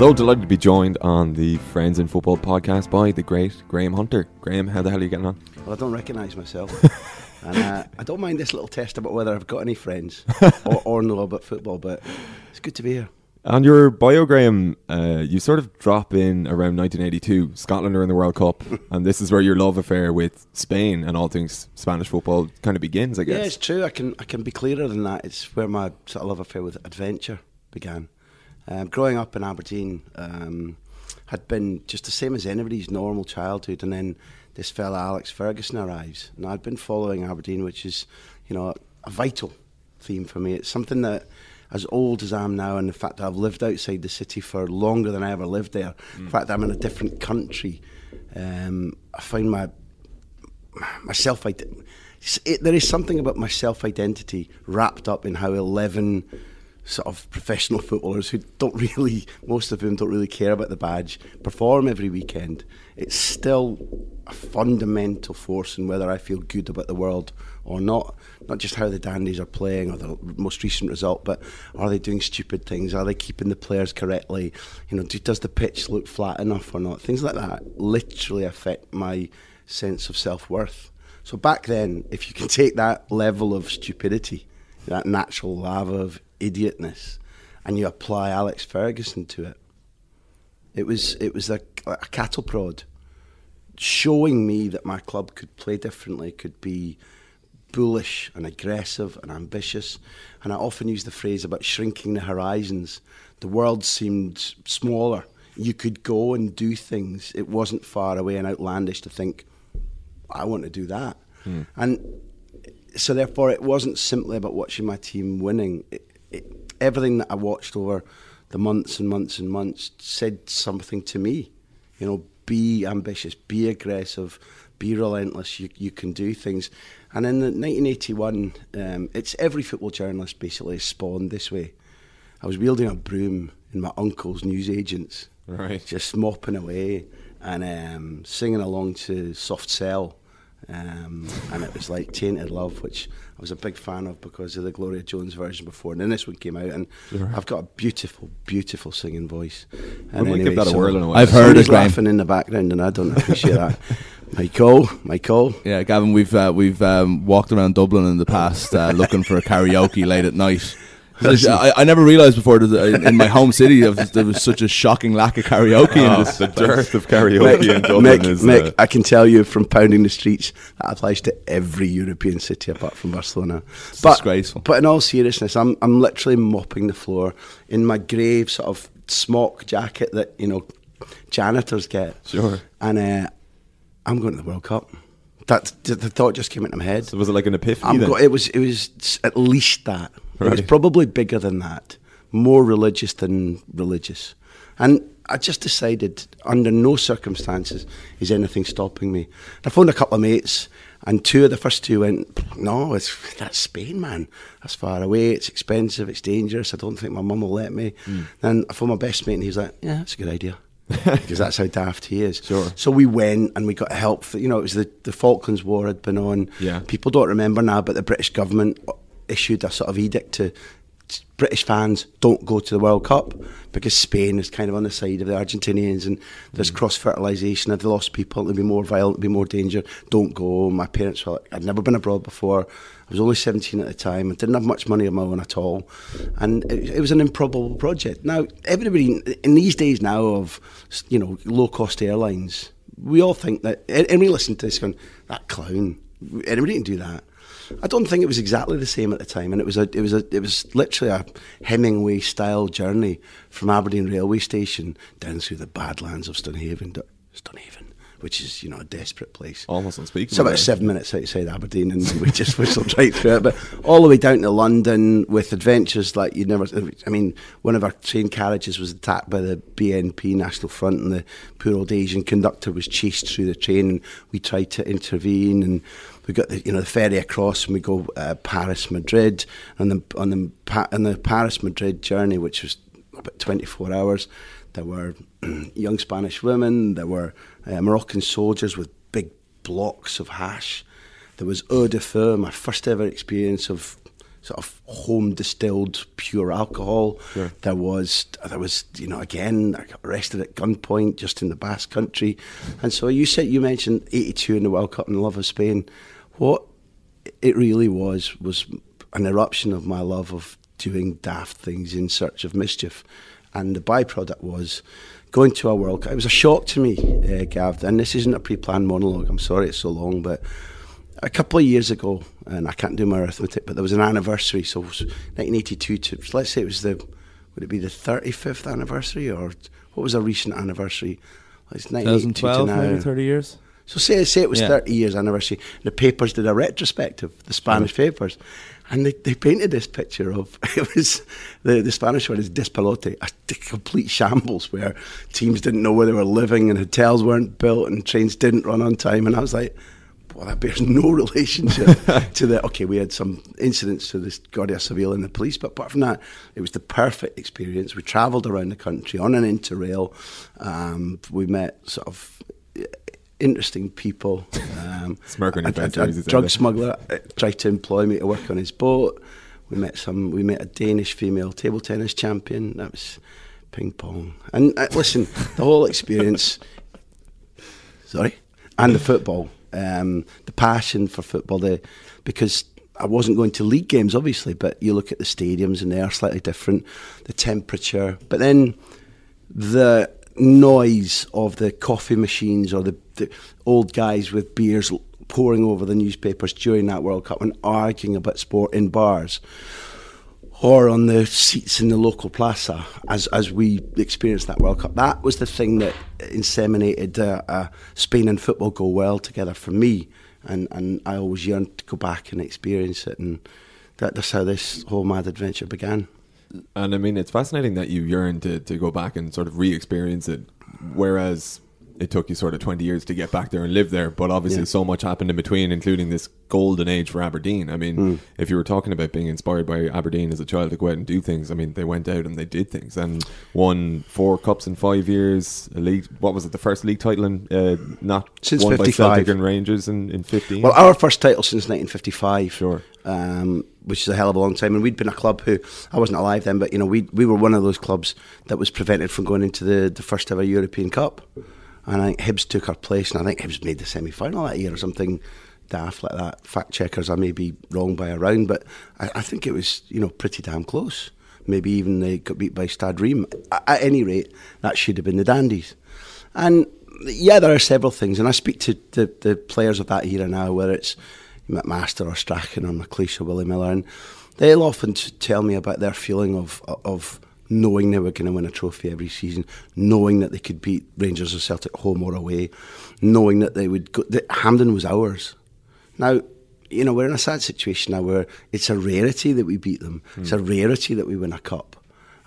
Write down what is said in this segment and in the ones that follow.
So delighted to be joined on the Friends in Football podcast by the great Graham Hunter. Graham, how the hell are you getting on? Well, I don't recognise myself. and uh, I don't mind this little test about whether I've got any friends or, or know about football, but it's good to be here. On your bio, Graham, uh, you sort of drop in around 1982. Scotland are in the World Cup, and this is where your love affair with Spain and all things Spanish football kind of begins, I guess. Yeah, it's true. I can I can be clearer than that. It's where my sort of love affair with adventure began. Um, growing up in Aberdeen um, had been just the same as anybody's normal childhood, and then this fella Alex Ferguson arrives. and I'd been following Aberdeen, which is you know a vital theme for me. It's something that as old as I am now, and the fact that I've lived outside the city for longer than I ever lived there, mm. the fact that I'm in a different country, um, I find my my self identity. There is something about my self identity wrapped up in how eleven sort of professional footballers who don't really, most of whom don't really care about the badge, perform every weekend. It's still a fundamental force in whether I feel good about the world or not. Not just how the Dandies are playing or the most recent result, but are they doing stupid things? Are they keeping the players correctly? You know, does the pitch look flat enough or not? Things like that literally affect my sense of self worth. So back then, if you can take that level of stupidity, that natural lava of idiotness, and you apply Alex Ferguson to it, it was it was a, a cattle prod, showing me that my club could play differently, could be bullish and aggressive and ambitious. And I often use the phrase about shrinking the horizons. The world seemed smaller. You could go and do things. It wasn't far away and outlandish to think, I want to do that. Mm. And so, therefore, it wasn't simply about watching my team winning. It, it, everything that I watched over the months and months and months said something to me. You know, be ambitious, be aggressive, be relentless. You, you can do things. And in 1981, um, it's every football journalist basically spawned this way. I was wielding a broom in my uncle's newsagents, right. just mopping away and um, singing along to Soft Cell um, and it was like Tainted Love, which I was a big fan of because of the Gloria Jones version before. And then this one came out, and sure. I've got a beautiful, beautiful singing voice. And anyway, give that a whirl in a while. I've heard it laughing in the background, and I don't appreciate that. Michael, Michael. Yeah, Gavin, we've uh, we've um, walked around Dublin in the past uh, looking for a karaoke late at night. I, I, never realised before that in my home city there was such a shocking lack of karaoke oh, in this. The dearth of karaoke Mick, in Dublin Mick, is. Mick, uh, I can tell you from pounding the streets that applies to every European city apart from Barcelona. It's but, disgraceful. But in all seriousness, I'm I'm literally mopping the floor in my grey sort of smock jacket that you know janitors get. Sure. And uh, I'm going to the World Cup. That the thought just came into my head. So was it like an epiphany? Go- it was. It was at least that. Right. It was probably bigger than that, more religious than religious. And I just decided, under no circumstances is anything stopping me. I phoned a couple of mates, and two of the first two went, "No, it's that's Spain, man. That's far away. It's expensive. It's dangerous. I don't think my mum will let me." Mm. Then I phoned my best mate, and he was like, "Yeah, that's a good idea." because that's how daft he is. Sure. So we went and we got help. For, you know, it was the, the Falklands War had been on. Yeah. People don't remember now, but the British government issued a sort of edict to British fans don't go to the World Cup because Spain is kind of on the side of the Argentinians and there's mm. cross fertilisation. They've lost people, It'll be more violent, it'll be more danger. Don't go. My parents were like, I'd never been abroad before. I was only 17 at the time. I didn't have much money of my own at all. And it, it was an improbable project. Now, everybody in these days now of, you know, low cost airlines, we all think that, and we listen to this going, that clown, anybody can do that. I don't think it was exactly the same at the time, and it was a, it was a, it was literally a Hemingway style journey from Aberdeen railway station down through the badlands of Stonehaven, Stonehaven, which is you know a desperate place. Almost unspeakable. It's about seven minutes outside Aberdeen, and we just whistled right through it. But all the way down to London with adventures like you never. I mean, one of our train carriages was attacked by the BNP National Front, and the poor old Asian conductor was chased through the train. And we tried to intervene, and we got the you know the ferry across, and we go uh, Paris Madrid, and the on the on the Paris Madrid journey, which was about 24 hours. There were young Spanish women, there were uh, Moroccan soldiers with big blocks of hash. There was eau de feu, my first ever experience of sort of home distilled pure alcohol. Sure. There was there was you know again I got arrested at gunpoint just in the Basque Country, and so you said you mentioned '82 in the World Cup and love of Spain. What it really was was an eruption of my love of doing daft things in search of mischief, and the byproduct was going to a World Cup. It was a shock to me, uh, Gav, and this isn't a pre-planned monologue. I'm sorry it's so long, but a couple of years ago, and I can't do my arithmetic, but there was an anniversary. So 1982 to let's say it was the would it be the 35th anniversary or what was a recent anniversary? It's 2012, maybe 30 years. So say say it was Yeah. 30 years anniversary. The papers did a retrospective, the Spanish papers, and they, they painted this picture of it was the, the Spanish word is despelote, a complete shambles where teams didn't know where they were living and hotels weren't built and trains didn't run on time. And I was like, well, that bears no relationship to the. Okay, we had some incidents to this Guardia Civil and the police, but apart from that, it was the perfect experience. We travelled around the country on an interrail. Um, we met sort of interesting people. Um, Smirk on your a, face, a, a drug that. smuggler uh, tried to employ me to work on his boat. We met some. We met a Danish female table tennis champion. That was ping pong. And uh, listen, the whole experience. Sorry, and the football, um, the passion for football. The because I wasn't going to league games, obviously, but you look at the stadiums and they are slightly different. The temperature, but then the noise of the coffee machines or the, the old guys with beers pouring over the newspapers during that World Cup and arguing about sport in bars or on the seats in the local plaza as, as we experienced that World Cup. That was the thing that inseminated uh, uh, Spain and football go well together for me. And, and I always yearned to go back and experience it. And that, that's how this whole mad adventure began. And I mean, it's fascinating that you yearn to, to go back and sort of re experience it, whereas it took you sort of 20 years to get back there and live there. But obviously, Yeah. so much happened in between, including this golden age for Aberdeen. I mean, Hmm. if you were talking about being inspired by Aberdeen as a child to go out and do things, I mean, they went out and they did things and won four cups in five years. A league, what was it, the first league title in, uh, not Since won by 55. Celtic and Rangers in, in 15? Well, our first title since 1955. Sure. Um, which is a hell of a long time. And we'd been a club who, I wasn't alive then, but, you know, we, we were one of those clubs that was prevented from going into the, the first ever European Cup. And I think Hibs took her place, and I think Hibs made the semi final that year or something daft like that. Fact checkers, I may be wrong by a round, but I, I think it was, you know, pretty damn close. Maybe even they got beat by Stade Reims. At, at any rate, that should have been the Dandies. And yeah, there are several things, and I speak to the, the players of that era now, whether it's McMaster or Strachan or McLeish or Willie Miller, and they'll often t- tell me about their feeling of of knowing they were going to win a trophy every season, knowing that they could beat Rangers or Celtic home or away, knowing that they would go, that Hampden was ours. Now, you know, we're in a sad situation now where it's a rarity that we beat them. Hmm. It's a rarity that we win a cup.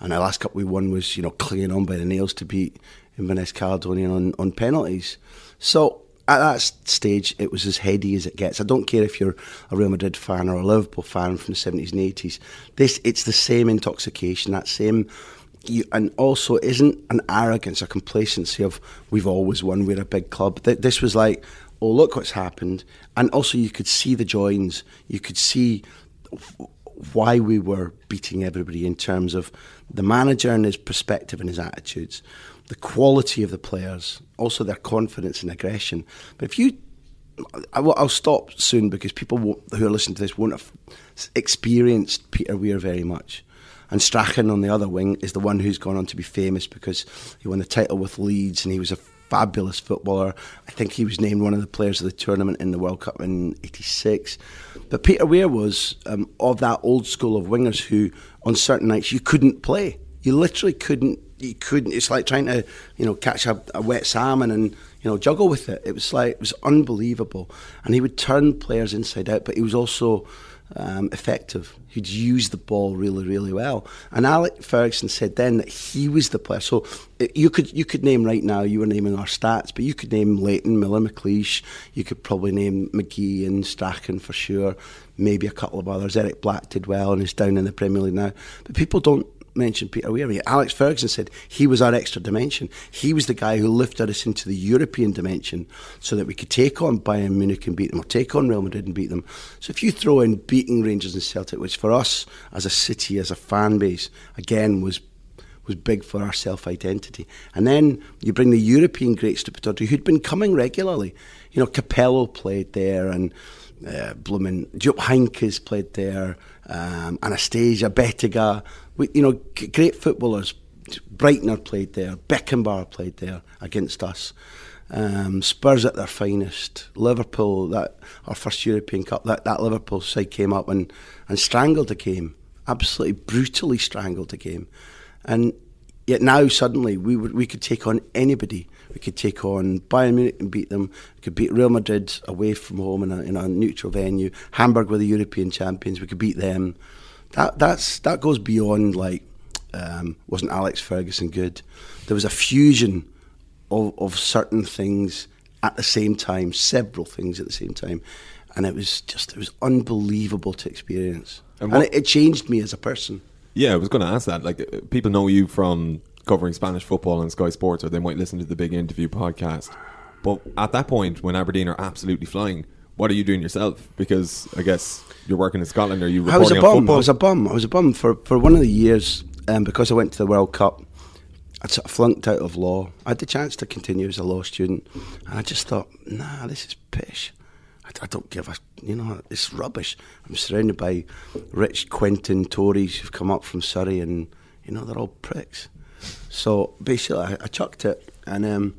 And the last cup we won was, you know, clinging on by the nails to beat Inverness Caledonian on, on penalties. So at that stage, it was as heady as it gets. I don't care if you're a Real Madrid fan or a Liverpool fan from the 70s and 80s. This, it's the same intoxication, that same you, and also isn't an arrogance or complacency of we've always won, we're a big club. Th- This was like, oh look what's happened, and also you could see the joins, you could see why we were beating everybody in terms of the manager and his perspective and his attitudes, the quality of the players, also their confidence and aggression. But if you I will, I'll stop soon because people who are listening to this won't have experienced Peter Weir very much. And Strachan on the other wing is the one who's gone on to be famous because he won the title with Leeds and he was a fabulous footballer. I think he was named one of the players of the tournament in the World Cup in '86. But Peter Weir was um, of that old school of wingers who, on certain nights, you couldn't play. You literally couldn't. You couldn't. It's like trying to, you know, catch a, a wet salmon and you know juggle with it. It was like it was unbelievable. And he would turn players inside out, but he was also um, effective. He'd use the ball really, really well. And Alec Ferguson said then that he was the player. So you could you could name right now. You were naming our stats, but you could name Leighton, Miller, McLeish. You could probably name McGhee and Strachan for sure. Maybe a couple of others. Eric Black did well and is down in the Premier League now. But people don't mentioned Peter Weir. Alex Ferguson said he was our extra dimension. He was the guy who lifted us into the European dimension so that we could take on Bayern Munich and beat them, or take on Real Madrid and beat them. So if you throw in beating Rangers and Celtic, which for us as a city, as a fan base, again was was big for our self identity. And then you bring the European greats to Pittodrie who'd been coming regularly. You know, Capello played there and uh, blooming Jupp Heynckes played there, um, Anastasi, Bettega, we, you know, g- great footballers. Breitner played there, Beckenbauer played there against us. Um, Spurs at their finest. Liverpool, that our first European Cup, that, that Liverpool side came up and, and strangled the game. Absolutely brutally strangled the game. And yet now suddenly we we could take on anybody. We could take on Bayern Munich and beat them. We could beat Real Madrid away from home in a, in a neutral venue. Hamburg were the European champions. We could beat them. That that's that goes beyond like um, wasn't Alex Ferguson good? There was a fusion of, of certain things at the same time, several things at the same time, and it was just it was unbelievable to experience, And and, it, it changed me as a person. Yeah, I was going to ask that. Like, uh, people know you from covering Spanish football on Sky Sports, or they might listen to the Big Interview podcast. But at that point, when Aberdeen are absolutely flying, what are you doing yourself? Because I guess you're working in Scotland. Are you I was reporting a on bum. football? I was a bum. I was a bum for, for one of the years um, because I went to the World Cup. I sort of flunked out of law. I had the chance to continue as a law student, and I just thought, nah, this is pish. I, I don't give a, you know, it's rubbish. I'm surrounded by rich Quentin Tories who've come up from Surrey, and you know they're all pricks. So basically, I, I chucked it, and um,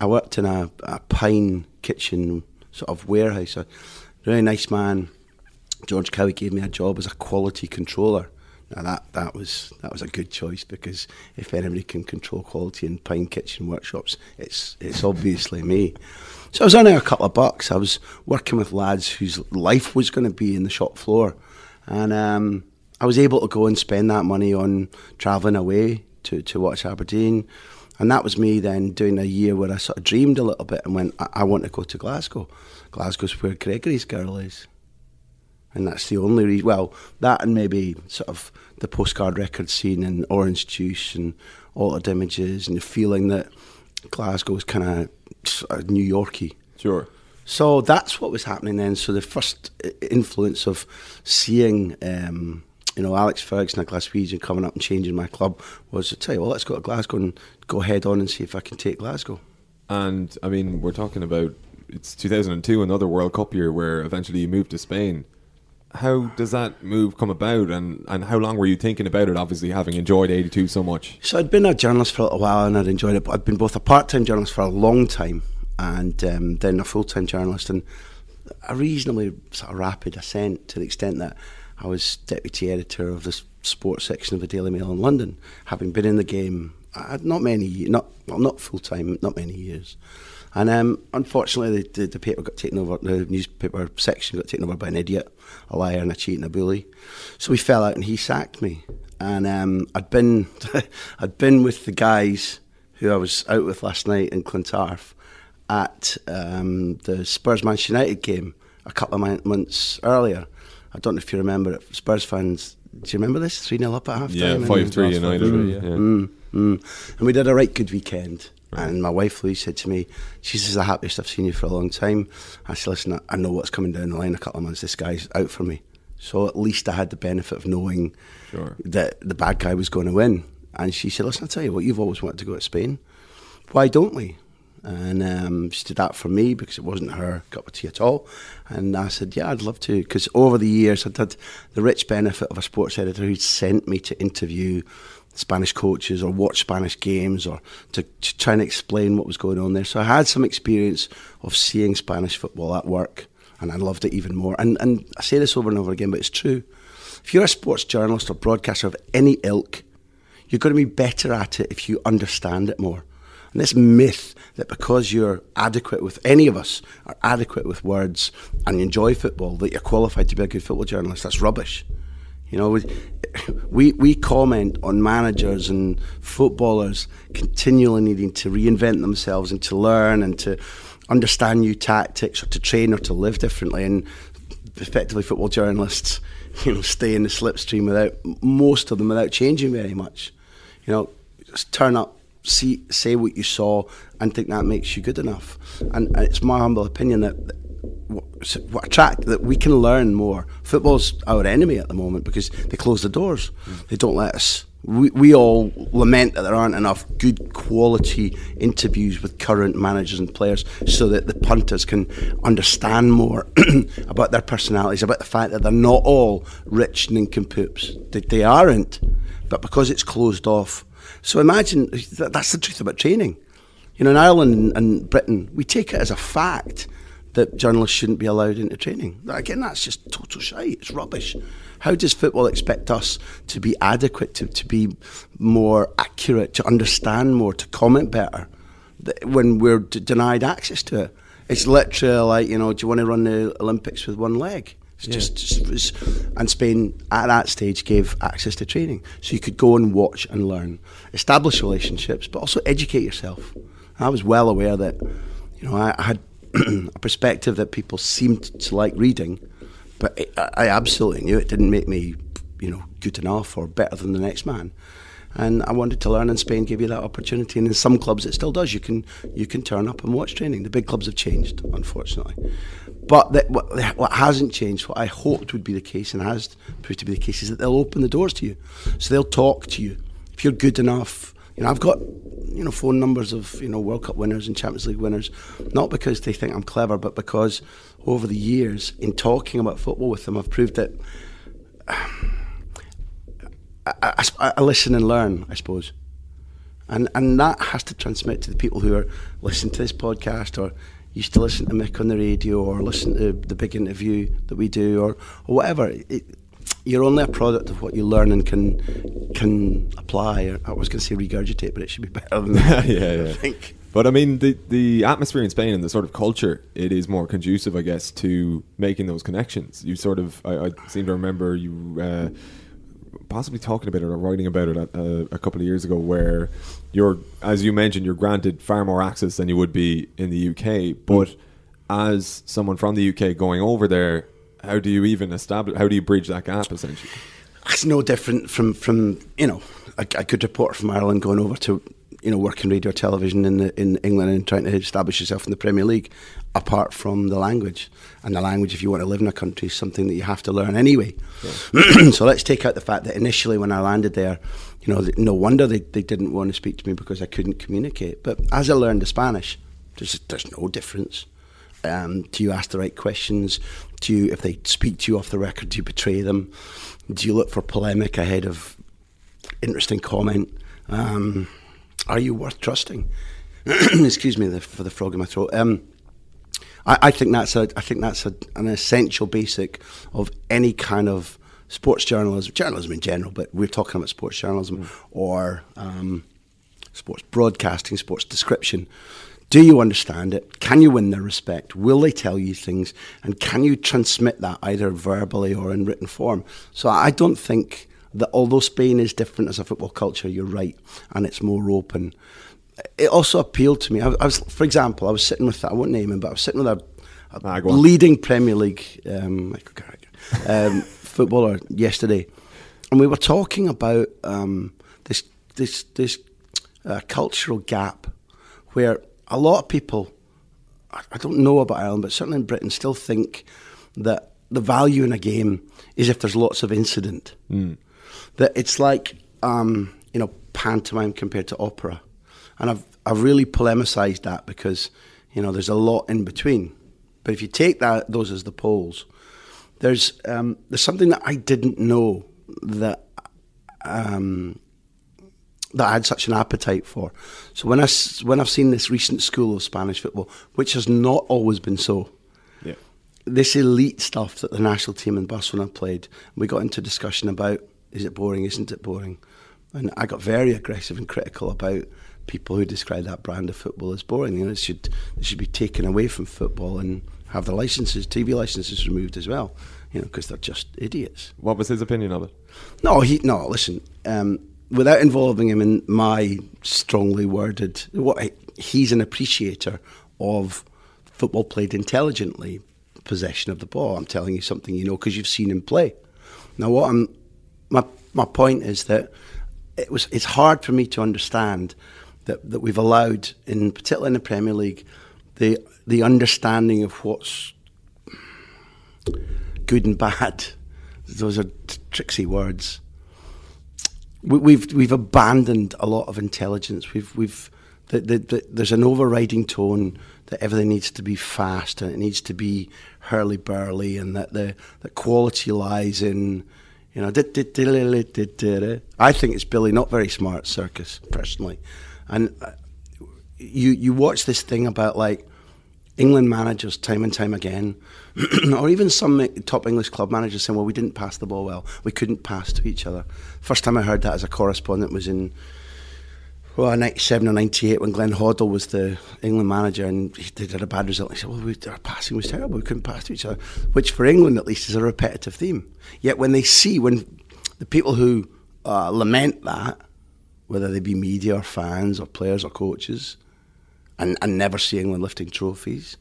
I worked in a, a pine kitchen sort of warehouse. A really nice man, George Cowie, gave me a job as a quality controller. Now that that was that was a good choice because if anybody can control quality in pine kitchen workshops, it's it's obviously me. So I was earning a couple of bucks. I was working with lads whose life was going to be in the shop floor, and um, I was able to go and spend that money on travelling away to, to watch Aberdeen. And that was me then doing a year where I sort of dreamed a little bit and went, I, I want to go to Glasgow. Glasgow's where Gregory's girl is. And that's the only reason. Well, that and maybe sort of the postcard record scene and Orange Juice and altered images and the feeling that Glasgow is kind of New Yorky. Sure. So that's what was happening then. So the first influence of seeing, um, you know, Alex Ferguson, a Glaswegian, coming up and changing my club was to tell you, well, let's go to Glasgow and go head on and see if I can take Glasgow. And I mean, we're talking about it's 2002, another World Cup year where eventually you moved to Spain. How does that move come about, and, and how long were you thinking about it? Obviously, having enjoyed 82 so much. So I'd been a journalist for a little while and I'd enjoyed it, but I'd been both a part-time journalist for a long time and um, then a full-time journalist and a reasonably sort of rapid ascent to the extent that I was deputy editor of the sports section of the Daily Mail in London, having been in the game uh, not many, not well, not full-time, not many years. And um, unfortunately, the, the, the paper got taken over. The newspaper section got taken over by an idiot, a liar, and a cheat and a bully. So we fell out, and he sacked me. And um, I'd been, I'd been with the guys who I was out with last night in Clontarf at um, the Spurs Manchester United game a couple of months earlier. I don't know if you remember it. Spurs fans, do you remember this? 3 0 up at half time? Yeah, time? 5 3 United. three, yeah. Mm, mm. And we did a right good weekend. And my wife Louise said to me, "She's the happiest I've seen you for a long time." I said, "Listen, I- I know what's coming down the line a couple of months. This guy's out for me." So at least I had the benefit of knowing Sure. that the bad guy was going to win. And she said, "Listen, I tell you what, you've always wanted to go to Spain. Why don't we?" And um, she did that for me because it wasn't her cup of tea at all. And I said, "Yeah, I'd love to." Because over the years, I'd had the rich benefit of a sports editor who'd sent me to interview Spanish coaches or watch Spanish games or to, to try and explain what was going on there. So I had some experience of seeing Spanish football at work, and I loved it even more. And and I say this over and over again, but it's true. If you're a sports journalist or broadcaster of any ilk, you're going to be better at it if you understand it more. And this myth that because you're adequate with any of us are adequate with words and you enjoy football that you're qualified to be a good football journalist, that's rubbish. You know, we, we comment on managers and footballers continually needing to reinvent themselves and to learn and to understand new tactics or to train or to live differently. And effectively football journalists, you know, stay in the slipstream without most of them without changing very much. You know, just turn up, see, say what you saw, and think that makes you good enough. And, and it's my humble opinion that what, what attract that we can learn more. Football's our enemy at the moment because they close the doors. Mm. They don't let us. We, we all lament that there aren't enough good quality interviews with current managers and players so that the punters can understand more about their personalities, about the fact that they're not all rich nincompoops. They, they aren't, but because it's closed off. So imagine that, that's the truth about training. You know, in Ireland and Britain, we take it as a fact that journalists shouldn't be allowed into training. Again, that's just total shite. It's rubbish. How does football expect us to be adequate, to, to be more accurate, to understand more, to comment better when we're d- denied access to it? It's literally like, you know, do you want to run the Olympics with one leg? It's yeah. just, and Spain at that stage gave access to training, so you could go and watch and learn, establish relationships, but also educate yourself. I was well aware that, you know, I, I had a perspective that people seemed to like reading, but it, I absolutely knew it didn't make me, you know, good enough or better than the next man. And I wanted to learn, and Spain gave you that opportunity. And in some clubs, it still does. You can you can turn up and watch training. The big clubs have changed, unfortunately. But what, what hasn't changed, what I hoped would be the case, and has proved to be the case, is that they'll open the doors to you. So they'll talk to you. If you're good enough, you know, I've got you know phone numbers of you know World Cup winners and Champions League winners, not because they think I'm clever, but because over the years in talking about football with them, I've proved that I, I, I, listen and learn, I suppose, and and that has to transmit to the people who are listening to this podcast or used to listen to Mick on the radio or listen to the big interview that we do or, or whatever. It, you're only a product of what you learn and can can apply. I was going to say regurgitate, but it should be better than that. yeah, yeah. I think. But I mean, the the atmosphere in Spain and the sort of culture, it is more conducive, I guess, to making those connections. You sort of, I, I seem to remember you uh, possibly talking about it or writing about it a, a, couple of years ago, where you're, as you mentioned, you're granted far more access than you would be in the UK. But mm. as someone from the UK going over there, how do you even establish? How do you bridge that gap essentially? It's no different from from you know a, a good reporter from Ireland going over to you know working radio television in the, in England and trying to establish yourself in the Premier League. Apart from the language, and the language, if you want to live in a country, is something that you have to learn anyway. Yeah. so let's take out the fact that initially, when I landed there, you know, no wonder they, they didn't want to speak to me because I couldn't communicate. But as I learned the Spanish, there's there's no difference. Um, do you ask the right questions? Do you, if they speak to you off the record, do you betray them? Do you look for polemic ahead of interesting comment? Um, are you worth trusting? Excuse me the, for the frog in my throat. Um, I, I, think that's a I think that's a, an essential basic of any kind of sports journalism, journalism in general, but we're talking about sports journalism mm. or um, sports broadcasting, sports description. Do you understand it? Can you win their respect? Will they tell you things? And can you transmit that either verbally or in written form? So I don't think that although Spain is different as a football culture, you're right, and it's more open. It also appealed to me. I, was, for example, I was sitting with, I won't name him, but I was sitting with a, a ah, leading Premier League um, um, footballer yesterday, and we were talking about um, this this this uh, cultural gap where a lot of people, I don't know about Ireland, but certainly in Britain, still think that the value in a game is if there's lots of incident. Mm. That it's like, um, you know, pantomime compared to opera. And I've, I've really polemicized that because, you know, there's a lot in between. But if you take that, those as the poles, there's, um, there's something that I didn't know that um, that I had such an appetite for. So when I when I've seen this recent school of Spanish football, which has not always been so, yeah. this elite stuff that the national team in Barcelona played, we got into discussion about is it boring, isn't it boring, and I got very aggressive and critical about people who describe that brand of football as boring. You know, it should it should be taken away from football and have the licenses, TV licenses removed as well. You know, because they're just idiots. What was his opinion of it? No, he no. Listen, um, without involving him in my strongly worded, what he's an appreciator of football played intelligently, possession of the ball. I'm telling you something you know because you've seen him play. Now, what I'm my my point is that it was it's hard for me to understand that, that we've allowed, in particularly in the Premier League, the the understanding of what's good and bad. Those are t- tricksy words. We, we've we've abandoned a lot of intelligence. We've we've the, the, the, there's an overriding tone that everything needs to be fast and it needs to be hurly burly, and that the the quality lies in you know. I think it's Billy not very smart circus personally, and uh, you you watch this thing about like England managers time and time again, or even some top English club managers saying, "Well, we didn't pass the ball well. We couldn't pass to each other." First time I heard that as a correspondent was in well, 97 or 98 when Glenn Hoddle was the England manager and he did a bad result. He said, well, we, our passing was terrible. We couldn't pass to each other, which for England at least is a repetitive theme. Yet when they see, when the people who uh, lament that, whether they be media or fans or players or coaches, and, and never see England lifting trophies,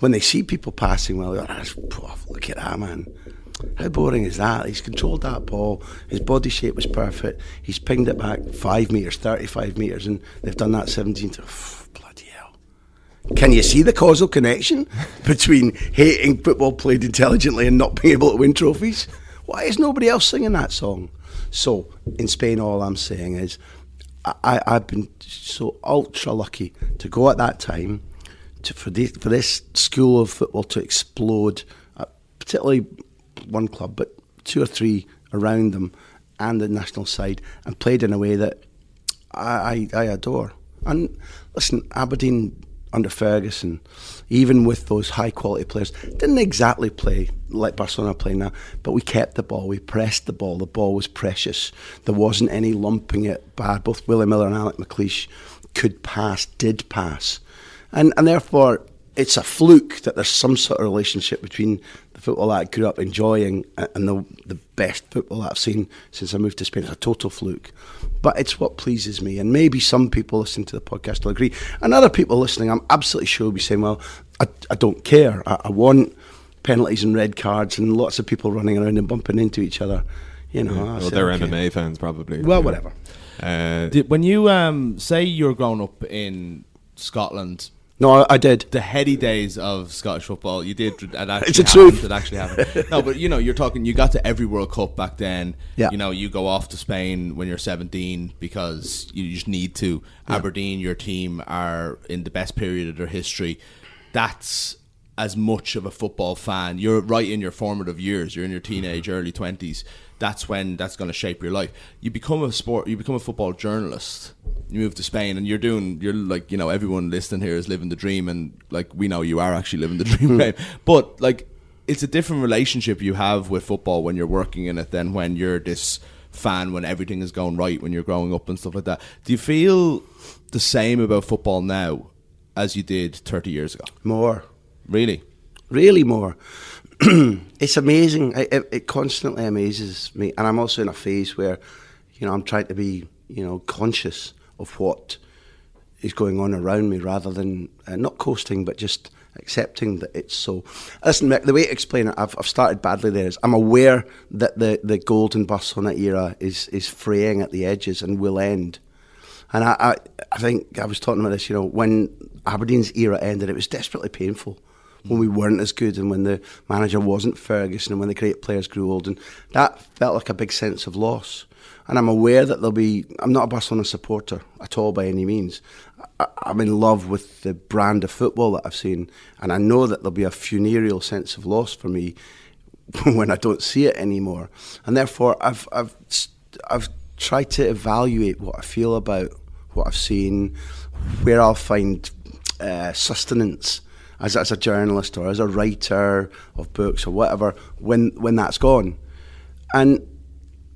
when they see people passing well, they're like, oh, look at that, man. How boring is that? He's controlled that ball. His body shape was perfect. He's pinged it back five metres, 35 metres, and they've done that 17 to. bloody hell. Can you see the causal connection between hating football played intelligently and not being able to win trophies? Why is nobody else singing that song? So, in Spain, all I'm saying is I, I've been so ultra lucky to go at that time to, for, the, for this school of football to explode, uh, particularly one club, but two or three around them and the national side, and played in a way that I, I, I adore. And listen, Aberdeen under Ferguson, even with those high quality players, didn't exactly play like Barcelona play now, but we kept the ball, we pressed the ball, the ball was precious. There wasn't any lumping it bad. Both Willie Miller and Alec McLeish could pass, did pass. And and therefore it's a fluke that there's some sort of relationship between the football that I grew up enjoying and the the best football that I've seen since I moved to Spain. It's a total fluke, but it's what pleases me. And maybe some people listening to the podcast will agree, and other people listening, I'm absolutely sure will be saying, "Well, I, I don't care. I, I want penalties and red cards and lots of people running around and bumping into each other." You know, yeah. well, they're okay. MMA fans probably. Well, whatever. Uh, Did, when you um, say you're growing up in Scotland no, I, did. The heady days of Scottish football, you did. It actually it's a truth. It actually happened. no, but you know, you're talking. You got to every World Cup back then. Yeah. You know, you go off to Spain when you're 17 because you just need to. Yeah. Aberdeen, your team, are in the best period of their history. That's as much of a football fan. You're right in your formative years. You're in your teenage, early 20s that's when that's going to shape your life. You become a sport, you become a football journalist. You move to Spain, and you're doing, you're like, you know, everyone listening here is living the dream, and like we know you are actually living the dream, right? Hmm. But like, it's a different relationship you have with football when you're working in it than when you're this fan when everything is going right when you're growing up and stuff like that. Do you feel the same about football now as you did 30 years ago? More. Really? Really more. it's amazing. It, it, it, constantly amazes me, and I'm also in a phase where, you know, I'm trying to be, you know, conscious of what is going on around me, rather than uh, not coasting, but just accepting that it's so. Listen, Mick, the way to explain it, I've, I've started badly. There is, I'm aware that the the golden Barcelona era is is fraying at the edges and will end. And I, I, I think I was talking about this. You know, when Aberdeen's era ended, it was desperately painful when we weren't as good and when the manager wasn't Ferguson and when the great players grew old. And that felt like a big sense of loss. And I'm aware that there'll be, I'm not a Barcelona supporter at all by any means. I, I'm in love with the brand of football that I've seen. And I know that there'll be a funereal sense of loss for me when I don't see it anymore. And therefore, I've, I've, I've tried to evaluate what I feel about what I've seen, where I'll find uh, sustenance as, as a journalist or as a writer of books or whatever when when that's gone. And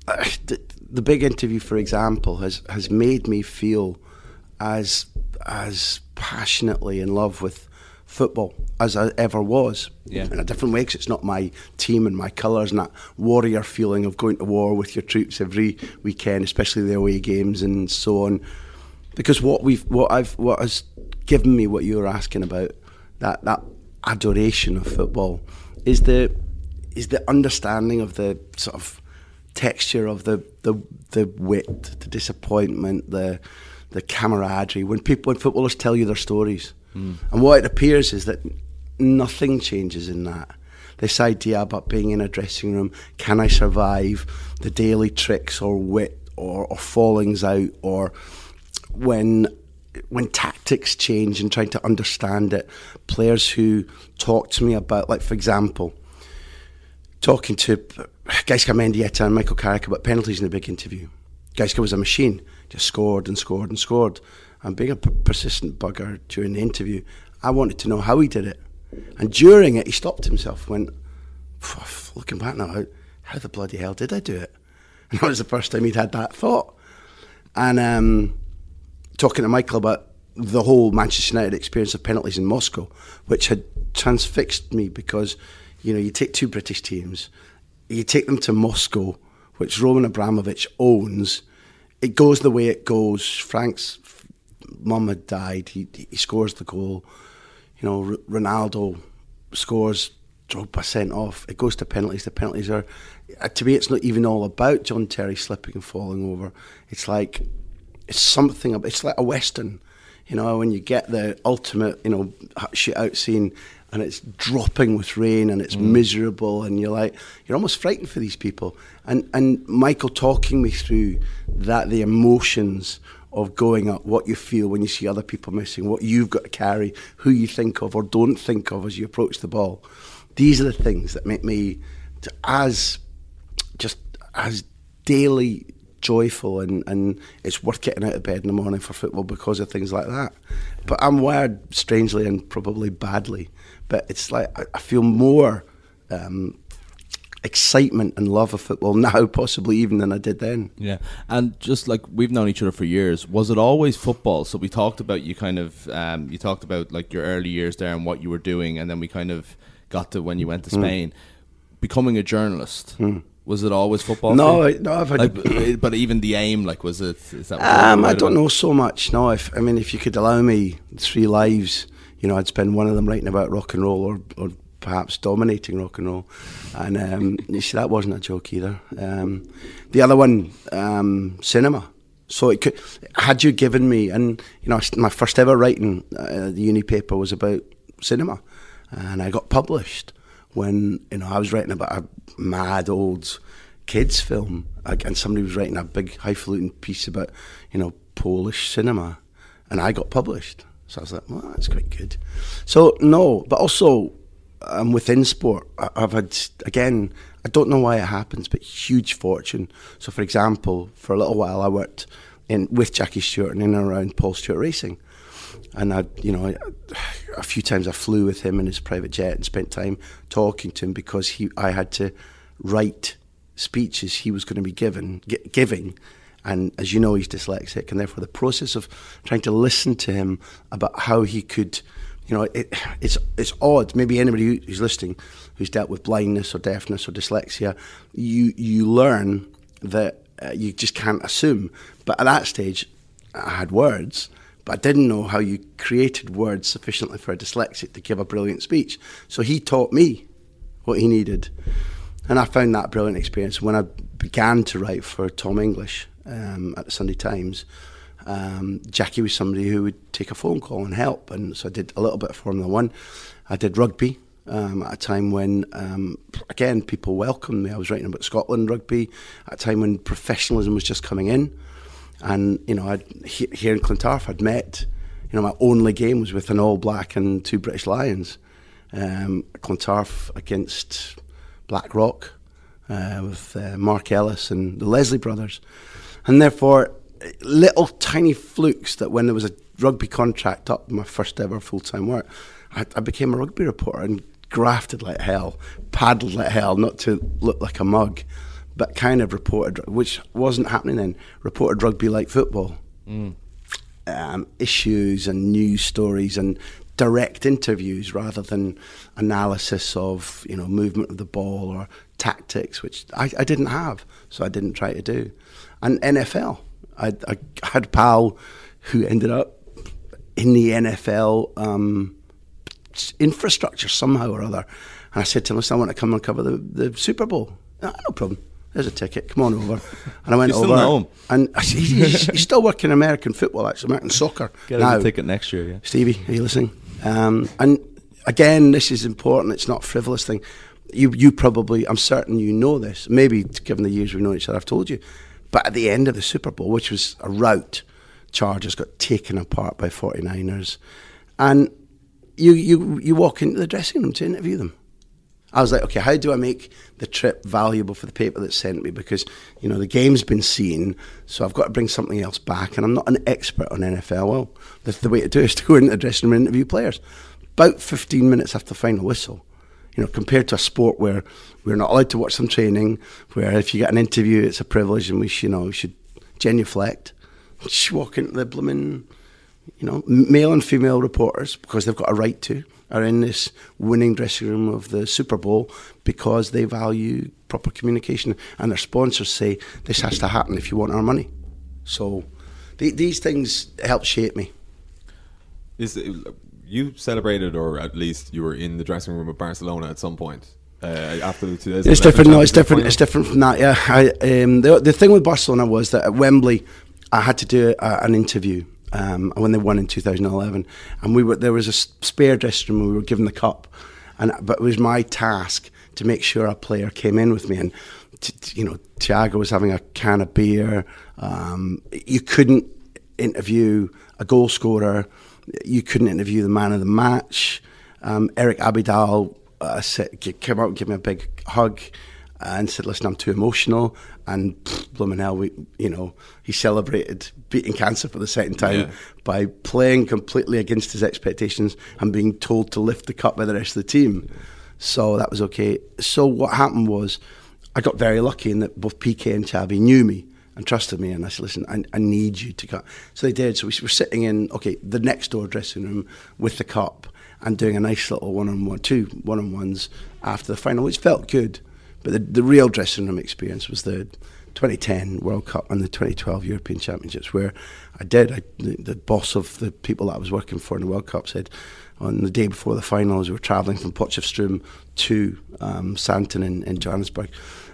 uh, the, the big interview, for example, has has made me feel as as passionately in love with football as I ever was. Yeah. In a different way, because it's not my team and my colours and that warrior feeling of going to war with your troops every weekend, especially the away games and so on. Because what we've, what I've, what has given me what you were asking about that that adoration of football is the is the understanding of the sort of texture of the the, the wit, the disappointment, the the camaraderie. When people when footballers tell you their stories, mm. and what it appears is that nothing changes in that. This idea about being in a dressing room, can I survive the daily tricks or wit or, or fallings out or when when tactics change and trying to understand it, players who talk to me about, like for example, talking to Gaizka Mendieta and Michael Carrick about penalties in a big interview. Gaizka was a machine, just scored and scored and scored. And being a p- persistent bugger during the interview, I wanted to know how he did it. And during it, he stopped himself, went, looking back now, how, how the bloody hell did I do it? And that was the first time he'd had that thought. And um, talking to Michael about the whole Manchester United experience of penalties in Moscow, which had transfixed me because, you know, you take two British teams, you take them to Moscow, which Roman Abramovich owns. It goes the way it goes. Frank's mum had died. He, he scores the goal. You know, Ronaldo scores Drogba sent off. It goes to penalties. The penalties are, to me, it's not even all about John Terry slipping and falling over. It's like, it's something. It's like a western, you know, when you get the ultimate, you know, shit out scene, and it's dropping with rain and it's mm. miserable, and you're like, you're almost frightened for these people. And and Michael talking me through that, the emotions of going up, what you feel when you see other people missing, what you've got to carry, who you think of or don't think of as you approach the ball these are the things that make me as just as daily joyful and, and it's worth getting out of bed in the morning for football because of things like that. But I'm wired strangely and probably badly. But it's like I, I feel more um, excitement and love of football now, possibly even than I did then. Yeah, and just like we've known each other for years, was it always football? So we talked about you kind of um, you talked about like your early years there and what you were doing, and then we kind of got to when you went to hmm. Spain. Mm. Becoming a journalist. Mm. Was it always football? No, I, no. I've had, like, but even the aim, like, was it? Is that? Um, I don't know so much. No, if I mean, if you could allow me three lives, you know, I'd spend one of them writing about rock and roll, or, or perhaps dominating rock and roll. And um, you see, that wasn't a joke either. Um, the other one, um, cinema. So it could, had you given me, and you know, my first ever writing, uh, the uni paper was about cinema and I got published when you know I was writing about a mad old kids film, and somebody was writing a big highfalutin piece about you know Polish cinema, and I got published. So I was like, well, that's quite good. So no, but also um, within sport, I've had again. I don't know why it happens, but huge fortune. So, for example, for a little while, I worked in with Jackie Stewart and in and around Paul Stewart Racing and I, you know, a few times I flew with him in his private jet and spent time talking to him because he, I had to write speeches he was going to be given, giving, and as you know, he's dyslexic, and therefore the process of trying to listen to him about how he could, you know, it, it's it's odd. Maybe anybody who's listening who's dealt with blindness or deafness or dyslexia, you you learn that uh, you just can't assume. But at that stage, I had words but I didn't know how you created words sufficiently for a dyslexic to give a brilliant speech. So he taught me what he needed. And I found that brilliant experience when I began to write for Tom English um, at the Sunday Times. Um, Jackie was somebody who would take a phone call and help. And so I did a little bit of Formula One. I did rugby um, at a time when, um, again, people welcomed me. I was writing about Scotland rugby at a time when professionalism was just coming in. And you know, I'd, here in Clontarf, I'd met. You know, my only game was with an All Black and two British Lions. Um, Clontarf against Blackrock uh, with uh, Mark Ellis and the Leslie brothers, and therefore little tiny flukes that when there was a rugby contract up, my first ever full time work, I, I became a rugby reporter and grafted like hell, paddled like hell, not to look like a mug but kind of reported, which wasn't happening then, reported rugby like football. Mm. Um, issues and news stories and direct interviews rather than analysis of you know movement of the ball or tactics, which I, I didn't have, so I didn't try to do. And NFL, I, I had a pal who ended up in the NFL um, infrastructure somehow or other. And I said to him, listen, I want to come and cover the, the Super Bowl. "Ah, no problem. There's a ticket. Come on over. And I went You still over. know? And he's, he's, he's still working American football, actually, American soccer. Get now. a ticket next year, yeah. Stevie, are you listening? Um, and again, this is important. It's not a frivolous thing. You, you probably, I'm certain you know this. Maybe given the years we've known each other, I've told you. But at the end of the Super Bowl, which was a rout, Chargers got taken apart by 49ers. And you, you, you walk into the dressing room to interview them. I was like, okay, how do I make the trip valuable for the paper that sent me? Because, you know, the game's been seen, so I've got to bring something else back. And I'm not an expert on NFL. Well, the, the way to do it is to go into the dressing room and interview players. About 15 minutes after the final whistle, you know, compared to a sport where we're not allowed to watch some training, where if you get an interview, it's a privilege and we should, you know, should genuflect. Just walk into the blooming, you know, male and female reporters, because they've got a right to, are in this winning dressing room of the Super Bowl because they value proper communication. And their sponsors say this has to happen if you want our money. So th- these things help shape me. Is it, you celebrated, or at least you were in the dressing room of Barcelona at some point uh, after the 2011 It's different. No, it's different. final? It's different from that. Yeah. I, um, the the thing with Barcelona was that at Wembley, I had to do a, an interview um, when they won in 2011, and we were there was a spare dressing room. We were given the cup, and but it was my task to make sure a player came in with me and. T- you know, Thiago was having a can of beer. Um, you couldn't interview a goal scorer. You couldn't interview the man of the match. Um, Eric Abidal uh, said, came out and gave me a big hug and said, "Listen, I'm too emotional." And pfft, blooming hell, we, you know, he celebrated beating cancer for the second time Yeah. by playing completely against his expectations and being told to lift the cup by the rest of the team. So that was okay. So what happened was, I got very lucky in that both Piqué and Xavi knew me and trusted me, and I said, "Listen, I, I need you to cut. So they did. So we were sitting in okay the next door dressing room with the cup and doing a nice little one-on-one, two one-on-ones after the final, which felt good. But the, the real dressing room experience was the 2010 World Cup and the 2012 European Championships, where I did. I, the, the boss of the people that I was working for in the World Cup said on the day before the finals, we were travelling from Potchefstroom to um, Sandton in, in Johannesburg.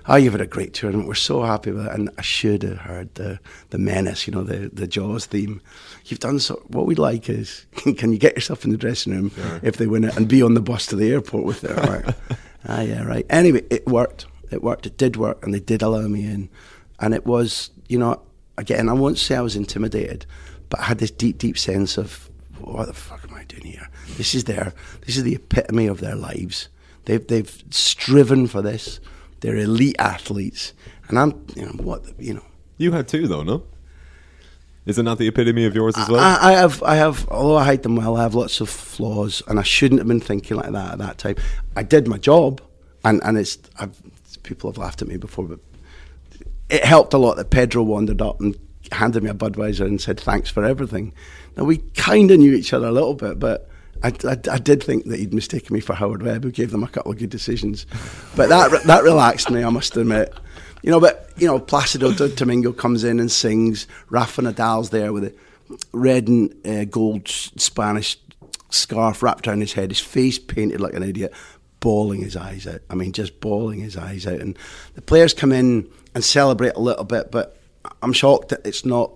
Oh, you've had a great tournament. We're so happy with it. And I should have heard the, the menace, you know, the, the Jaws theme. You've done so. What we'd like is, can you get yourself in the dressing room if they win it and be on the bus to the airport with it? Ah, yeah, right. Anyway, it worked. It worked. It did work. And they did allow me in. And it was, you know, again, I won't say I was intimidated, but I had this deep, deep sense of, what the fuck am I doing here? This is their, this is the epitome of their lives. They've, they've striven for this. They're elite athletes. And I'm, you know, what, you know, You had two, though, no? Is it not the epitome of yours as well? I, I have, I have. Although I hide them well, I have lots of flaws, and I shouldn't have been thinking like that at that time. I did my job, and and it's I've, people have laughed at me before, but it helped a lot that Pedro wandered up and handed me a Budweiser and said thanks for everything. Now we kind of knew each other a little bit, but. I, I, I did think that he'd mistaken me for Howard Webb, who gave them a couple of good decisions, but that that relaxed me. I must admit, you know. But you know, Placido Domingo comes in and sings. Rafa Nadal's there with a red and uh, gold Spanish scarf wrapped around his head, his face painted like an idiot, bawling his eyes out. I mean, just bawling his eyes out. And the players come in and celebrate a little bit, but I'm shocked that it's not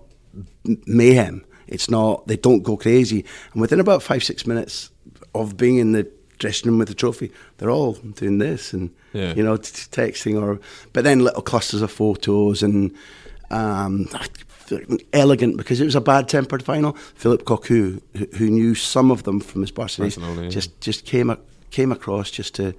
mayhem. It's not, they don't go crazy. And within about five, six minutes of being in the dressing room with the trophy, they're all doing this and, Yeah. you know, t- t- texting or, but then little clusters of photos and, um, elegant because it was a bad tempered final. Phillip Cocu, who, who knew some of them from his Barcelona, Barcelona, yeah. just just came a, came across just to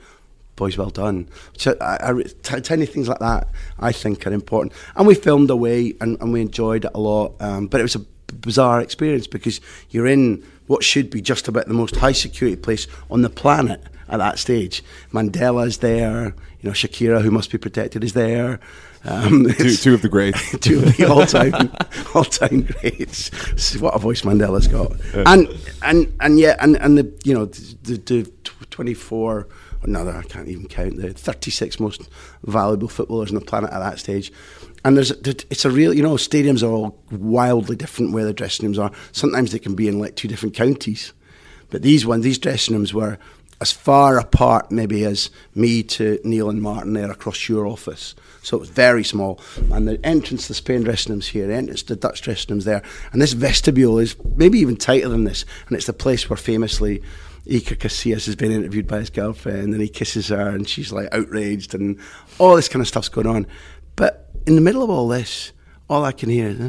boys well done. So I, I, t- tiny things like that I think are important. And we filmed away and, and we enjoyed it a lot. Um, but it was a bizarre experience because you're in what should be just about the most high security place on the planet at that stage. Mandela's there. You know, Shakira, who must be protected, is there. Um, two, two of the greats. two of the all-time all-time greats. What a voice Mandela's got, and and and yeah, and and the you know the, the twenty-four. Or no, I can't even count the thirty-six most valuable footballers on the planet at that stage. And there's it's a real you know stadiums are all wildly different where the dressing rooms are. Sometimes they can be in like two different counties. But these ones, these dressing rooms were as far apart maybe as me to Neil and Martin there across your office. So it was very small. And the entrance to the Spain dressing rooms here, entrance to the Dutch dressing rooms there. And this vestibule is maybe even tighter than this. And it's the place where famously Iker Casillas has been interviewed by his girlfriend and he kisses her and she's like outraged and all this kind of stuff's going on. In the middle of all this, all I can hear is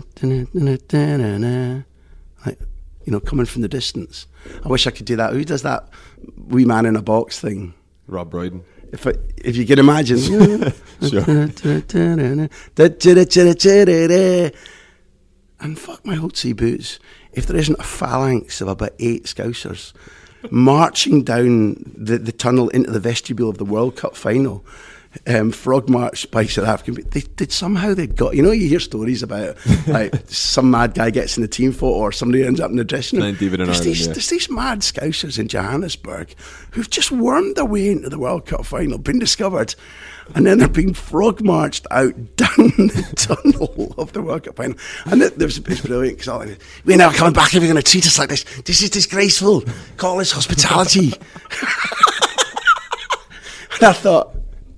like, you know, coming from the distance. I wish I could do that. Who does that wee man in a box thing? Rob Brydon. If I, if you can imagine. and fuck my Hootsy boots. If there isn't a phalanx of about eight scousers marching down the, the tunnel into the vestibule of the World Cup final, um, frog march by South African. They did somehow they got you know you hear stories about like some mad guy gets in the team photo or somebody ends up in the dressing room. There's, Ireland, these, yeah. there's these mad scousers in Johannesburg who've just wormed their way into the World Cup final, been discovered, and then they're being frog marched out down the tunnel of the World Cup final. And it, there's it's brilliant because we're never coming back if you're going to treat us like this. This is disgraceful. Call this hospitality. and I thought,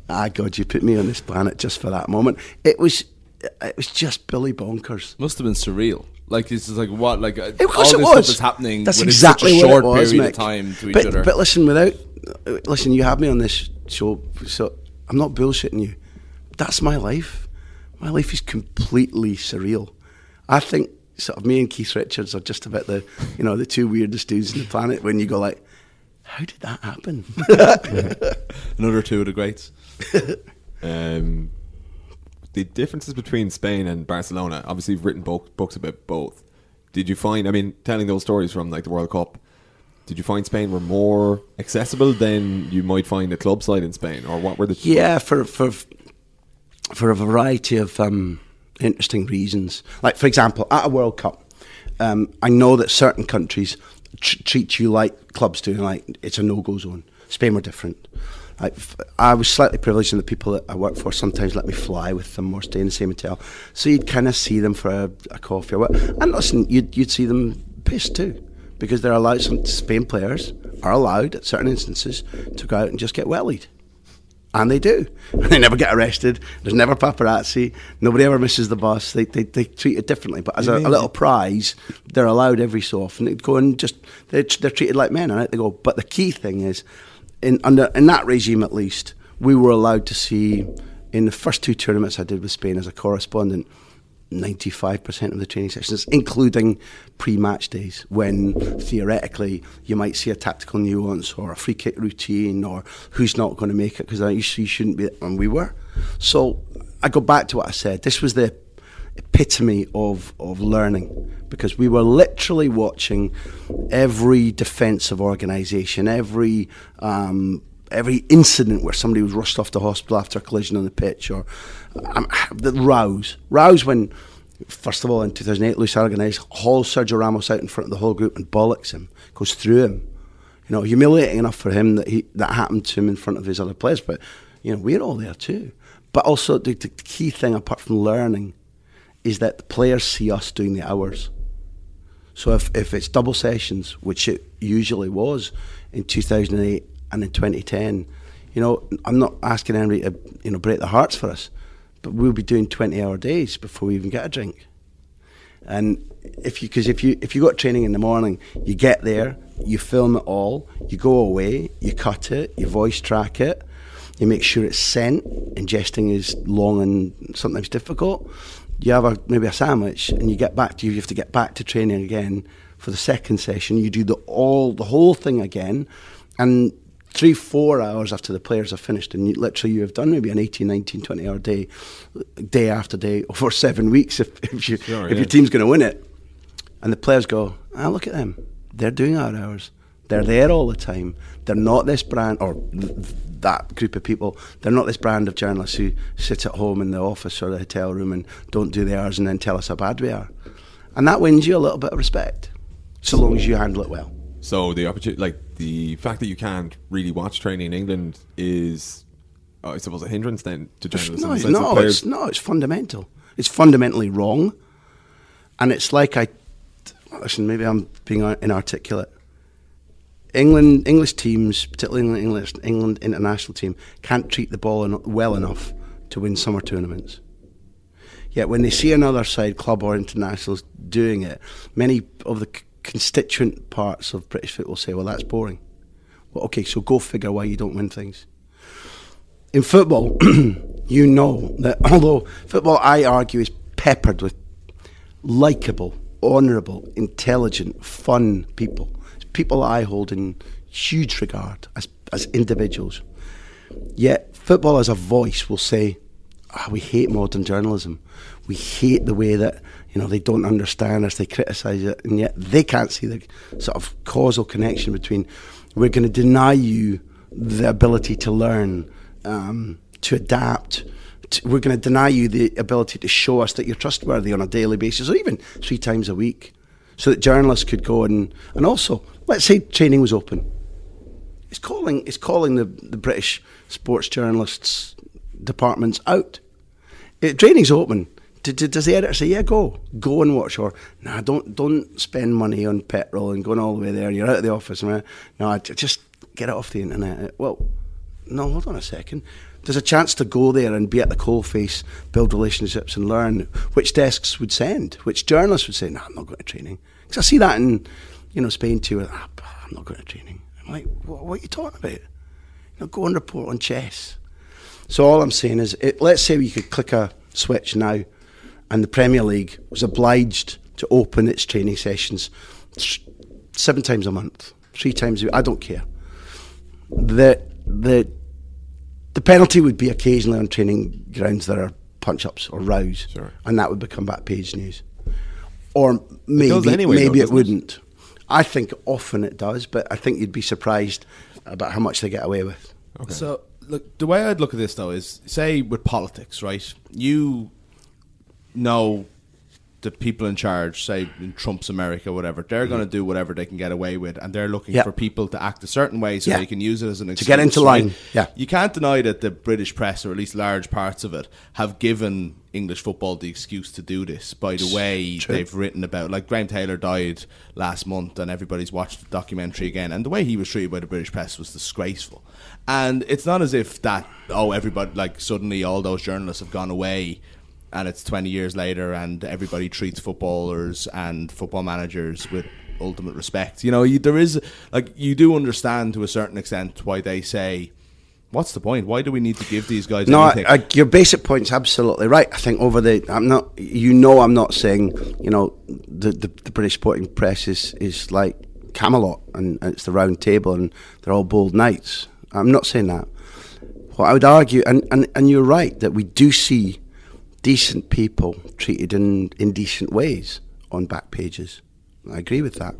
ah, God, you put me on this planet just for that moment. It was, it was just Billy bonkers. Must have been surreal. Like it's just like what like Of course all it this was. stuff is happening. That's exactly such a what short it was, period Mick. of time to each but, other. But listen, without listen, you have me on this show, so I'm not bullshitting you. That's my life. My life is completely surreal. I think sort of me and Keith Richards are just about the you know the two weirdest dudes on the planet. When you go like, how did that happen? Another two of the greats. Um, the differences between Spain and Barcelona. Obviously, you've written bo- books about both. Did you find? I mean, telling those stories from like the World Cup. Did you find Spain were more accessible than you might find a club side in Spain, or what were the? Yeah, for for for a variety of um, interesting reasons. Like for example, at a World Cup, um, I know that certain countries tr- treat you like clubs do, like it's a no-go zone. Spain were different. I was slightly privileged in the people that I work for sometimes let me fly with them or stay in the same hotel. So you'd kind of see them for a, a coffee or what. And listen, you'd, you'd see them pissed too because they're allowed, some Spain players are allowed at certain instances to go out and just get wellied. And they do. And they never get arrested. There's never paparazzi. Nobody ever misses the bus. They, they, they treat it differently. But as a, a little prize, they're allowed every so often. They go and just, they're, they're treated like men. And out they go. But the key thing is, in, under, in that regime at least, we were allowed to see, in the first two tournaments I did with Spain as a correspondent, 95% of the training sessions, including pre match days, when theoretically you might see a tactical nuance or a free kick routine or who's not going to make it because you shouldn't be, and we were. So I go back to what I said. This was the epitome of, of learning because we were literally watching every defensive organisation, every um, every incident where somebody was rushed off to hospital after a collision on the pitch, or um, the rows, rows when. First of all, in 2008, Luis Aragonés hauls Sergio Ramos out in front of the whole group and bollocks him, goes through him. You know, humiliating enough for him that he that happened to him in front of his other players. But you know, we're all there too. But also, the, the key thing apart from learning is that the players see us doing the hours. So if, if it's double sessions, which it usually was in 2008 and in 2010, you know, I'm not asking anybody to, you know, break their hearts for us, but we'll be doing 20 hour days before we even get a drink. And if you, because if you if you got training in the morning, you get there, you film it all, you go away, you cut it, you voice track it, you make sure it's sent. Ingesting is long and sometimes difficult. You have a maybe a sandwich, and you get back to you have to get back to training again for the second session. You do the all the whole thing again, and three, four hours after the players have finished, and you, literally you have done maybe an 18, 19, 20 hour day, day after day, over seven weeks if, if, you, Sure, if yeah. your team's going to win it. And the players go, ah, look at them. They're doing our hours. They're there all the time. They're not this brand, or th- that group of people, they're not this brand of journalists who sit at home in the office or the hotel room and don't do the hours and then tell us how bad we are. And that wins you a little bit of respect, so long as you handle it well. So the opportunity, like the fact that you can't really watch training in England, is, uh, I suppose, a hindrance then to journalism. No, it's, no, players- it's, no, it's fundamental. It's fundamentally wrong. And it's like I, listen, maybe I'm being inarticulate. England, English teams, particularly English England international team, can't treat the ball well enough to win summer tournaments. Yet when they see another side, club or internationals, doing it, many of the c- constituent parts of British football say, "Well, that's boring." Well, okay, so go figure why you don't win things. In football, you know that although football, I argue, is peppered with likable, honourable, intelligent, fun people. People I hold in huge regard as, as individuals. Yet football as a voice will say, "Ah, we hate modern journalism. We hate the way that you know they don't understand us, they criticise it, and yet they can't see the sort of causal connection between we're going to deny you the ability to learn, um, to adapt. t- we're going to deny you the ability to show us that you're trustworthy on a daily basis, or even three times a week, so that journalists could go and and also let's say training was open. It's calling it's calling the, the British sports journalists departments out. It, training's open. Does the editor say, "Yeah, go, go and watch," or "Nah, don't don't spend money on petrol and going all the way there. You're out of the office." man. No, just get it off the internet. Well, no, hold on a second. There's a chance to go there and be at the coalface, build relationships, and learn which desks would send, which journalists would say, "No, I'm not going to training." Because I see that in, you know, Spain too. Ah, I'm not going to training. I'm like, what, what are you talking about? You know, go and report on chess. So all I'm saying is, it, let's say we could click a switch now, and the Premier League was obliged to open its training sessions seven times a month, three times a week. I don't care. The the the penalty would be occasionally on training grounds that are punch ups or rows, Sure. and that would become back page news. Or maybe anyway, though, maybe it wouldn't. it? Wouldn't. I think often it does, but I think you'd be surprised about how much they get away with. Okay. So, look, the way I'd look at this though is, say, with politics, right? You know the people in charge, say in Trump's America, whatever, they're going to mm-hmm. do whatever they can get away with, and they're looking Yeah. for people to act a certain way so Yeah. they can use it as an excuse to get into line, yeah. you can't deny that the British press, or at least large parts of it, have given English football the excuse to do this by the way True. they've written about. Like Graham Taylor died last month, and everybody's watched the documentary again, and the way he was treated by the British press was disgraceful. And it's not as if that oh everybody like suddenly all those journalists have gone away. And it's 20 years later, and everybody treats footballers and football managers with ultimate respect. You know, you, there is, like, you do understand to a certain extent why they say, What's the point? Why do we need to give these guys No, anything? I, I, your basic point's absolutely right. I think over the, I'm not, you know, I'm not saying, you know, the the, the British sporting press is, is like Camelot and, and it's the round table and they're all bold knights. I'm not saying that. What I would argue, and, and, and you're right, that we do see decent people treated in indecent ways on back pages. I agree with that.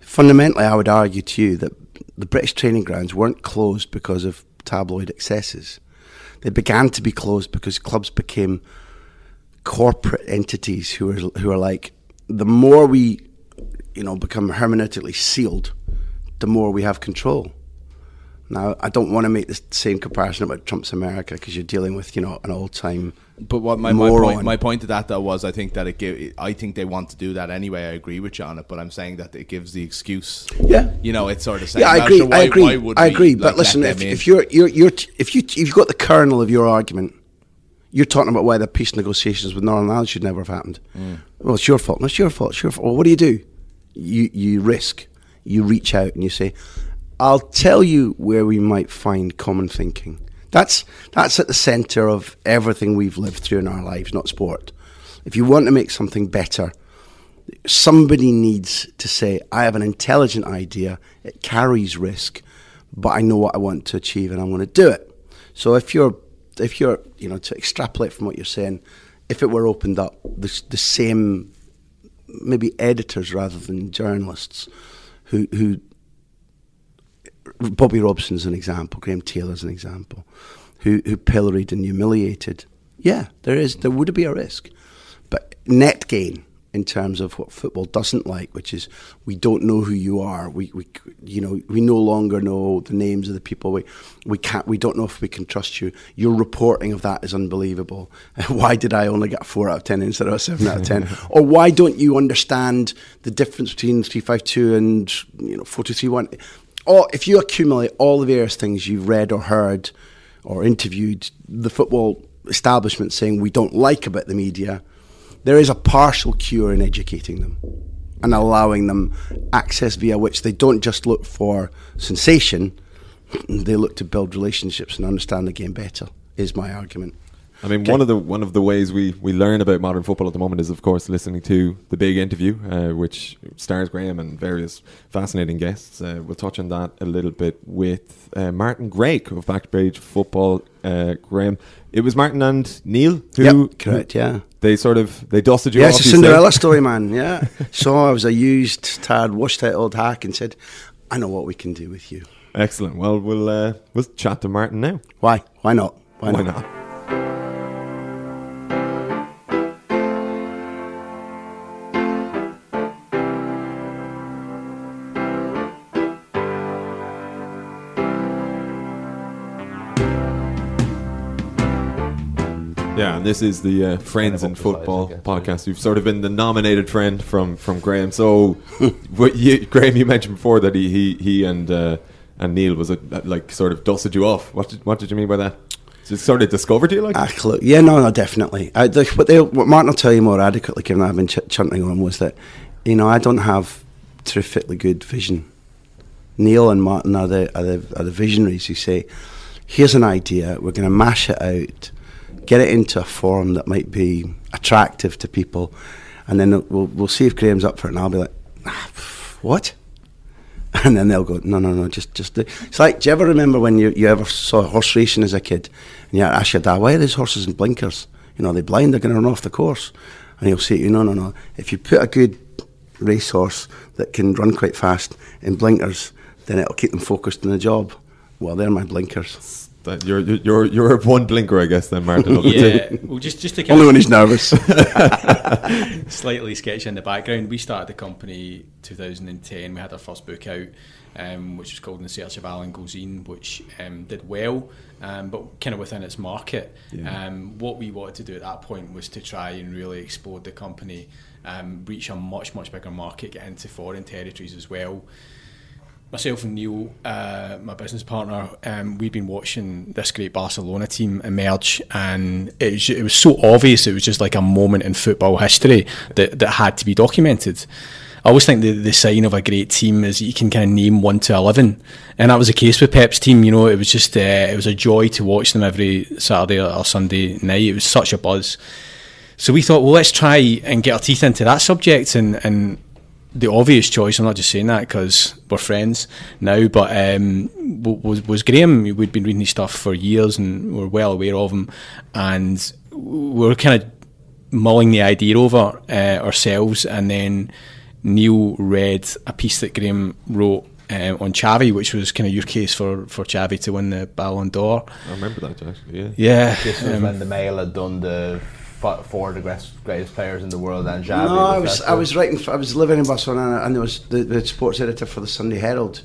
Fundamentally, I would argue to you that the British training grounds weren't closed because of tabloid excesses. They began to be closed because clubs became corporate entities who are who are like the more we, you know, become hermeneutically sealed, the more we have control. Now, I don't want to make the same comparison about Trump's America because you're dealing with, you know, an old time. But what my, my point my point to that though was I think that it give I think they want to do that anyway. I agree with you on it, but I'm saying that it gives the excuse. Yeah. You know, it's sort of saying Yeah, I agree. sure, why, I agree. I agree. like, but listen, if, if you're you're you're t- if you if you've got the kernel of your argument, you're talking about why the peace negotiations with Northern Ireland should never have happened. Mm. Well, it's your fault. No, it's your fault. It's your fault. Well, what do you do? You you risk. You reach out and you say, "I'll tell you where we might find common thinking." That's that's at the centre of everything we've lived through in our lives, not sport. If you want to make something better, somebody needs to say, I have an intelligent idea, it carries risk, but I know what I want to achieve and I'm going to do it. So if you're, if you're, you know, to extrapolate from what you're saying, if it were opened up, the, the same, maybe editors rather than journalists, who, who Bobby Robson's an example, Graham Taylor's an example, who who pilloried and humiliated. Yeah, there is there would be a risk, but net gain in terms of what football doesn't like, which is we don't know who you are. We, we you know we no longer know the names of the people. We we can't we don't know if we can trust you. Your reporting of that is unbelievable. why did I only get a four out of ten instead of a seven out of ten? or why don't you understand the difference between three five two and you know four two three one? Or if you accumulate all the various things you've read or heard or interviewed the football establishment saying we don't like about the media there is a partial cure in educating them and allowing them access via which they don't just look for sensation, they look to build relationships and understand the game better, is my argument. I mean, okay. one of the one of the ways we, we learn about modern football at the moment is, of course, listening to the big interview, uh, which stars Graham and various fascinating guests. Uh, we'll touch on that a little bit with uh, Martin Greig of Backpage Football. Uh, Graham, it was Martin and Neil who yep, correct, yeah. They sort of they dusted you yeah, off. It's a Cinderella story, man. Yeah. so I was a used, tired, washed out old hack and said, "I know what we can do with you." Excellent. Well, we'll uh, we'll chat to Martin now. Why? Why not? Why, Why not? not? Yeah, and this is the uh, Friends in Football podcast. You've sort of been the nominated friend from, from Graham. So, you, Graham, you mentioned before that he he, he and uh, and Neil was a, like sort of dusted you off. What did, what did you mean by that? Sort of discovered you, like? Uh, yeah, no, no, definitely. I, the, what, they, what Martin will tell you more adequately, given I've been ch- chanting on, was that, you know, I don't have terrifically good vision. Neil and Martin are the, are the, are the visionaries who say, here's an idea, we're going to mash it out get it into a form that might be attractive to people, and then we'll we'll see if Graham's up for it, and I'll be like, ah, what? And then they'll go, no, no, no, just just. Do. It's like, do you ever remember when you, you ever saw horse racing as a kid, and you ask your dad, why are these horses in blinkers? You know, are they blind? They're going to run off the course, and he'll say, you no, no, no. If you put a good racehorse that can run quite fast in blinkers, then it'll keep them focused on the job. Well, they're my blinkers. That you're you're you're one blinker, I guess. Then Martin. yeah. Well, just just to only when he's nervous. slightly sketchy in the background. We started the company 2010. We had our first book out, um, which was called In Search of Alan Gilzean, which um, did well, um, but kind of within its market. Yeah. Um, what we wanted to do at that point was to try and really explode the company, um, reach a much much bigger market, get into foreign territories as well myself and Neil, uh, my business partner, um, we'd been watching this great Barcelona team emerge, and it was, it was so obvious. It was just like a moment in football history that, that had to be documented. I always think the, the sign of a great team is you can kind of name one to eleven, and that was the case with Pep's team. You know, it was just uh, it was a joy to watch them every Saturday or Sunday night. It was such a buzz. So we thought, well, let's try and get our teeth into that subject and and the obvious choice. I'm not just saying that because we're friends now, but um, was was Graham. We'd been reading his stuff for years and we're well aware of him, and we are kind of mulling the idea over uh, ourselves. And then Neil read a piece that Graham wrote um, on Xavi, which was kind of your case for, for Xavi to win the Ballon d'Or. I remember that actually. Yeah. Yeah. This was um, when the Mail had done the four of the greatest, greatest players in the world and Xavi. No, I was I was writing. I was living in Barcelona, and there was the, the sports editor for the Sunday Herald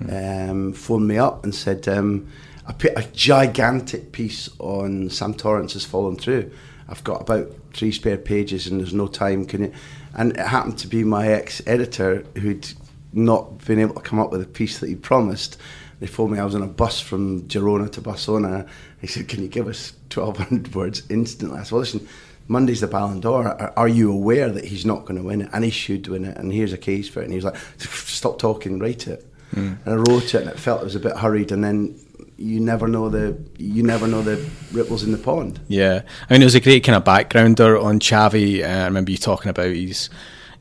mm. um, phoned me up and said um, I put a gigantic piece on Sam Torrance has fallen through. I've got about three spare pages, and there's no time. Can you? And it happened to be my ex-editor who'd not been able to come up with a piece that he promised. They phoned me. I was on a bus from Girona to Barcelona. He said, "Can you give us 1,200 words instantly?" I said, "Well, listen." Monday's the Ballon d'Or. Are, are, you aware that he's not going to win it? And he should win it. And here's a case for it. And he was like, stop talking, write it. Mm. And I wrote it, and it felt it was a bit hurried. And then you never know the you never know the ripples in the pond. Yeah, I mean it was a great kind of backgrounder on Xavi. Uh, I remember you talking about his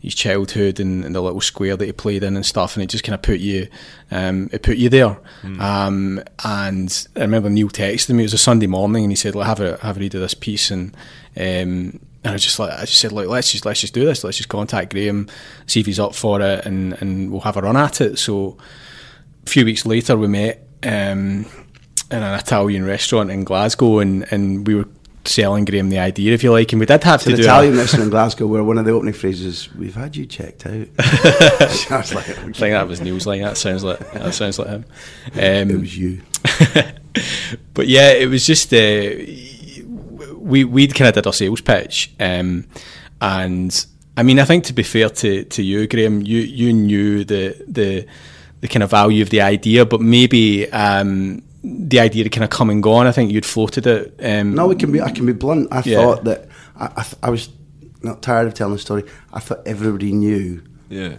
his childhood and, and, the little square that he played in and stuff, and it just kind of put you, um, it put you there. Mm. Um, and I remember Neil texted me. It was a Sunday morning, and he said, "Well, have a have a read of this piece." And um, and I just like I just said, "Like, let's just let's just do this. Let's just contact Graham, see if he's up for it, and and we'll have a run at it." So a few weeks later, we met um, in an Italian restaurant in Glasgow, and and we were selling Graham the idea, if you like, and we did have To to the do. Italian restaurant in Glasgow, where one of the opening phrases, "We've had you checked out." I was like, I think that was Neil's line. That sounds like that sounds like him. "It Um, was you." but yeah, it was just uh, we we kind of did our sales pitch, um, and I mean, I think to be fair to, to you, Graham, you you knew the the the kind of value of the idea, but maybe um, the idea had kind of come and go gone. I think you'd floated it. Um, No, we can be. I can be blunt. I Yeah. thought that I, I, th- I was not tired of telling the story. I thought everybody knew Yeah.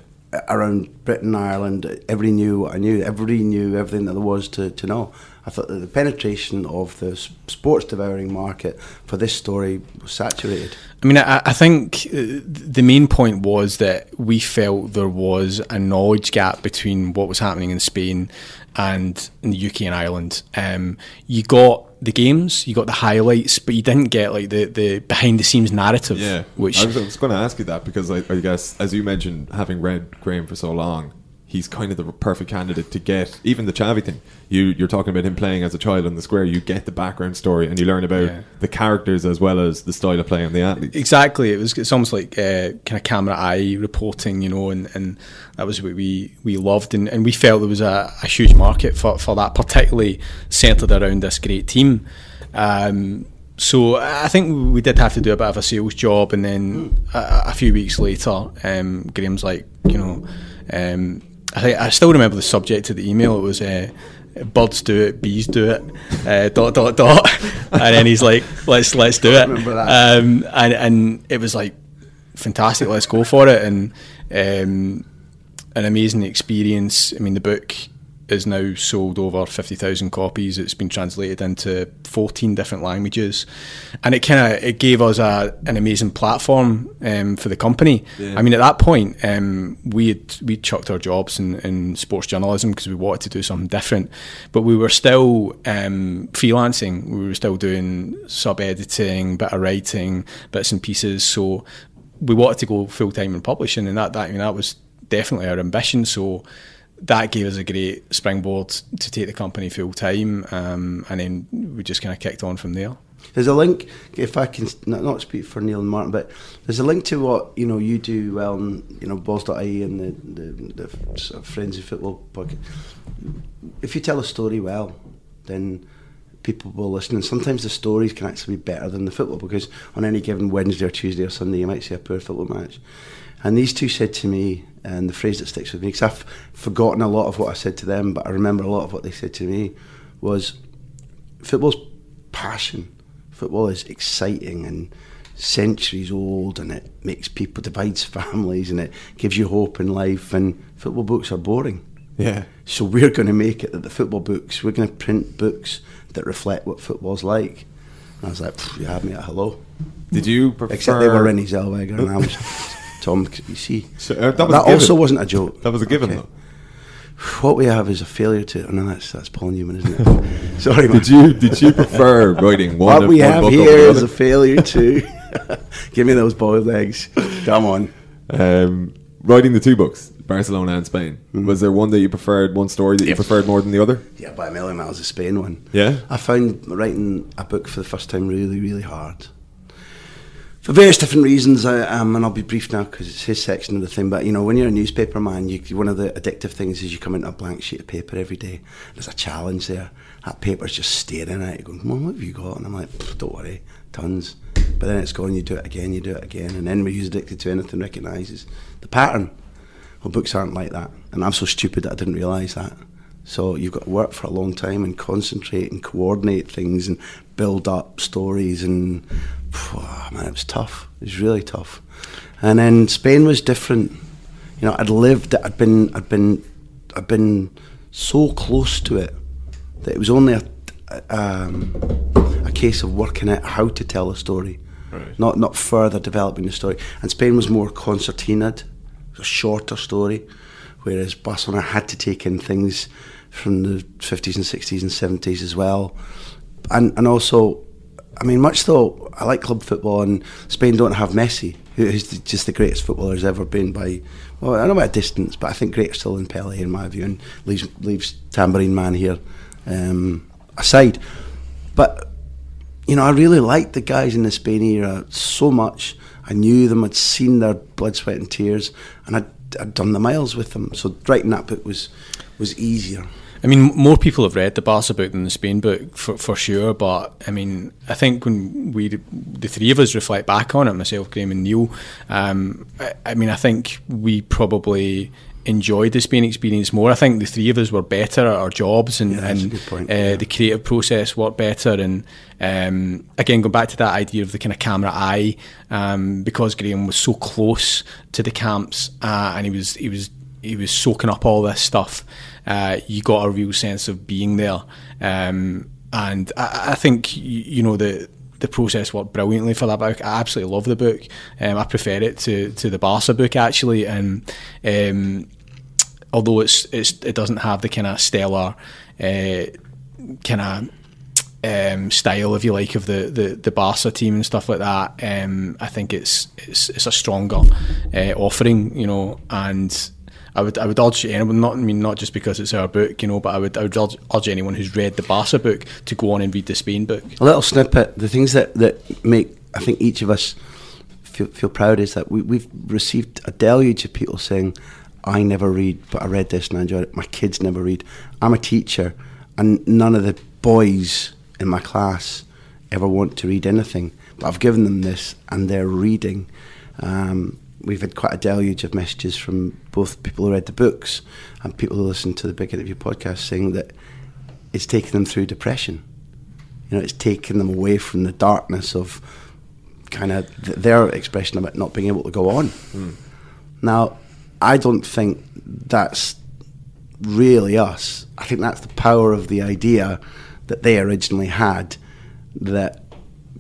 around Britain, and Ireland. Everybody knew what I knew. Everybody knew everything that there was to, to know. I thought that the penetration of the sports devouring market for this story was saturated. I mean, I, I think uh, the main point was that we felt there was a knowledge gap between what was happening in Spain and in the UK and Ireland. Um, you got the games, you got the highlights, but you didn't get like the, the behind the scenes narrative. Yeah, which I was, was going to ask you that because I, I guess, as you mentioned, having read Graham for so long, he's kind of the perfect candidate to get even the Xavi thing. You you're talking about him playing as a child on the square. You get the background story and you learn about Yeah. the characters as well as the style of play and the athletes. Exactly, it was. It's almost like uh, kind of camera eye reporting, you know, and, and that was what we, we loved, and, and we felt there was a, a huge market for, for that, particularly centred around this great team. Um, so I think we did have to do a bit of a sales job, and then a, a few weeks later, um, Graham's like, you know, um, I I still remember the subject of the email. It was. Uh, Birds do it, bees do it, uh, dot dot dot, and then he's like, "Let's let's do it." Um, and and it was like fantastic. Let's go for it, and um, an amazing experience. I mean, the book is now sold over fifty thousand copies. It's been translated into fourteen different languages, and it kind of it gave us a an amazing platform um, for the company. Yeah. I mean, at that point, um, we had we chucked our jobs in, in sports journalism because we wanted to do something different, but we were still um, freelancing. We were still doing sub editing, bit of writing, bits and pieces. So we wanted to go full time in publishing, and that that I mean, that was definitely our ambition. So that gave us a great springboard to take the company full time, um, and then we just kind of kicked on from there. There's a link, if I can not, speak for Neil and Martin, but there's a link to what you know you do well, and you know Balls.ie and the, the, the sort of Friends of Football podcast. If you tell a story well, then people will listen, and sometimes the stories can actually be better than the football because on any given Wednesday or Tuesday or Sunday you might see a poor football match. And these two said to me, and the phrase that sticks with me, because I've forgotten a lot of what I said to them, but I remember a lot of what they said to me, was football's passion. Football is exciting and centuries old, and it makes people divides families, and it gives you hope in life. And football books are boring, Yeah, so we're going to make it that the football books. We're going to print books that reflect what football's like. And I was like, you have me at hello. did you prefer? Except they were Renée Zellweger, and I was Tom. You see, So, uh, that that, was a also wasn't a joke. That was a given, Okay. though. What we have is a failure to. Oh, no, that's that's Paul Newman, isn't it? Sorry, man. Did you did you prefer writing one? What of- we one have book here over the is other? a failure to. Give me those boiled eggs. Come on. Um, writing the two books, Barcelona and Spain. Mm-hmm. Was there one that you preferred, one story that you preferred more than the other? Yeah, by a million miles, the Spain one. Yeah? I found writing a book for the first time really, really hard. For various different reasons, I, um, and I'll be brief now because it's his section of the thing. But you know, when you're a newspaper man, you, one of the addictive things is you come into a blank sheet of paper every day. There's a challenge there. That paper's just staring at you, going, "Come on, what have you got?" And I'm like, "Don't worry, tons." But then it's gone. You do it again. You do it again, and then who's addicted to anything, recognises the pattern. Well, books aren't like that, and I'm so stupid that I didn't realise that. So you've got to work for a long time and concentrate and coordinate things and build up stories and man, it was tough. It was really tough. And then Spain was different. You know, I'd lived. I'd been. I'd been. I'd been so close to it that it was only a um, a case of working out how to tell a story, Right. not not further developing the story. And Spain was more concertinaed, a shorter story, whereas Barcelona had to take in things from the 50s and 60s and 70s as well. And and also, I mean, much though I like club football, and Spain don't have Messi, who is the- just the greatest footballer has ever been by, well, I don't know about distance, but I think greater still than Pele in my view, and leaves leaves Tambourine Man here um, aside. But you know, I really liked the guys in the Spain era so much. I knew them, I'd seen their blood, sweat, and tears, and I'd, I'd done the miles with them. So writing that book was was easier. I mean, more people have read the Barca book than the Spain book for, for sure. But I mean, I think when we, the three of us, reflect back on it, myself, Graham, and Neil, um, I, I mean, I think we probably enjoyed the Spain experience more. I think the three of us were better at our jobs and, Yeah, and uh, yeah. the creative process worked better. And um, again, going back to that idea of the kind of camera eye, um, because Graham was so close to the camps uh, and he was he was he was soaking up all this stuff. Uh, you got a real sense of being there, um, and I, I think you, you know the the process worked brilliantly for that book. I absolutely love the book. Um, I prefer it to, to the Barca book actually, and um, although it's, it's it doesn't have the kind of stellar uh, kind of um, style, if you like, of the, the, the Barca team and stuff like that. Um, I think it's it's, it's a stronger uh, offering, you know, and. I would I would urge anyone not I mean not just because it's our book you know but I would I would urge, urge anyone who's read the Barca book to go on and read the Spain book A little snippet. The things that, that make I think each of us feel, feel proud is that we, we've received a deluge of people saying, "I never read, but I read this and I enjoyed it." My kids never read. I'm a teacher, and none of the boys in my class ever want to read anything, but I've given them this, and they're reading. Um, we've had quite a deluge of messages from both people who read the books and people who listen to the Big Interview podcast saying that it's taken them through depression. You know, it's taken them away from the darkness of kind of th- their expression about not being able to go on. Hmm. Now, I don't think that's really us. I think that's the power of the idea that they originally had that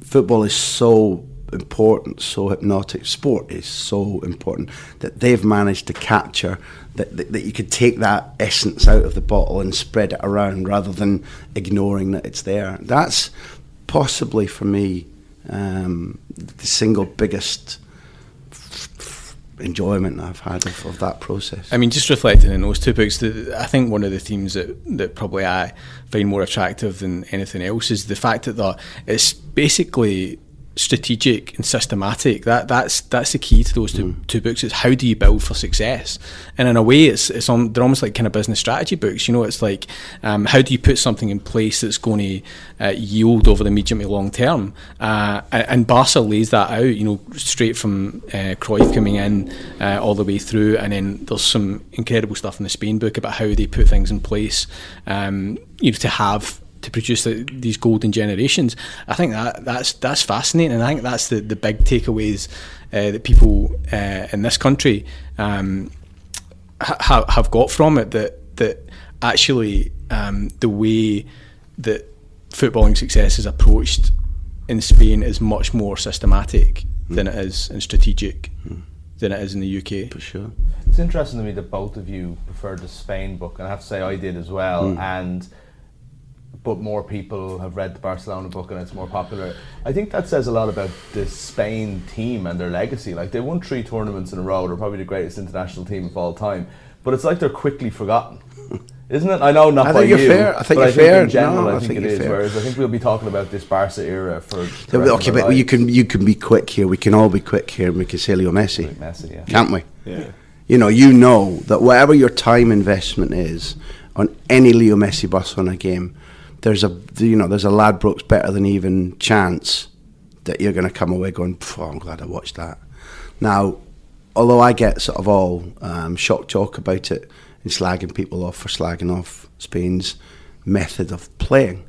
football is so important, so hypnotic, sport is so important that they've managed to capture that, that, that you could take that essence out of the bottle and spread it around rather than ignoring that it's there. That's possibly for me um, the single biggest enjoyment I've had of, of that process. I mean, just reflecting in those two books, the, I think one of the themes that, that probably I find more attractive than anything else is the fact that the, it's basically strategic and systematic. That that's that's the key to those two, two books. Is how do you build for success? And in a way, it's it's on they're almost like kind of business strategy books. You know, it's like um, how do you put something in place that's going to uh, yield over the medium to long term? Uh, and, and Barca lays that out. You know, straight from uh, Cruyff coming in uh, all the way through, and then there's some incredible stuff in the Spain book about how they put things in place. Um, you know, to have to produce the, these golden generations. I think that that's that's fascinating, and I think that's the, the big takeaways uh, that people uh, in this country um, ha- have got from it. That that actually um, the way that footballing success is approached in Spain is much more systematic than it is and strategic than it is in the UK. for sure. It's interesting to me that both of you preferred the Spain book, and I have to say I did as well. And but more people have read the Barcelona book, and it's more popular. I think that says a lot about the Spain team and their legacy. Like they won three tournaments in a row; they're probably the greatest international team of all time. But it's like they're quickly forgotten. Isn't it? I know not I by think you're you, fair. I think but you're I think fair. in general, No, I I think, think it you're is. fair. Whereas I think we'll be talking about this Barca era for. the Yeah, rest okay, our but you can you can be quick here. We can all be quick here, and we can say Leo Messi, Messi, yeah. can't we? Yeah. You know, you know that whatever your time investment is on any Leo Messi Barcelona game, there's a you know there's a Ladbrokes better than even chance that you're going to come away going, "Phew, I'm glad I watched that. Now, although I get sort of all um, shock talk about it and slagging people off for slagging off Spain's method of playing,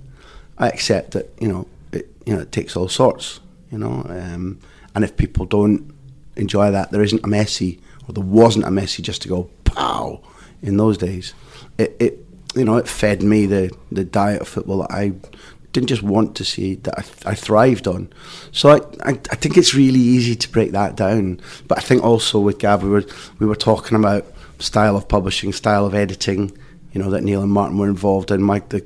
I accept that you know it you know it takes all sorts, you know, um, and if people don't enjoy that, there isn't a Messi or there wasn't a Messi just to go pow in those days. It, it you know it fed me the the diet of football that I didn't just want to see that I, I thrived on. So I, I I think it's really easy to break that down. But I think also with Gav we were we were talking about style of publishing, style of editing, you know that Neil and Martin were involved in. Mike the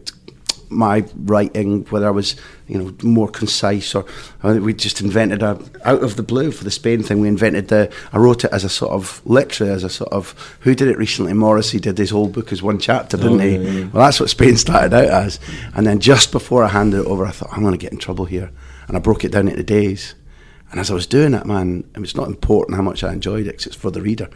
my writing, whether I was you know more concise or uh, we just invented a out of the blue for the Spain thing. We invented the. I wrote it as a sort of literally as a sort of who did it recently. Morrissey did his whole book as one chapter, didn't oh, he? Yeah, yeah. Well, that's what Spain started out as. And then just before I handed it over, I thought I'm going to get in trouble here, and I broke it down into days. And as I was doing it, man, it was not important how much I enjoyed it because it's for the reader.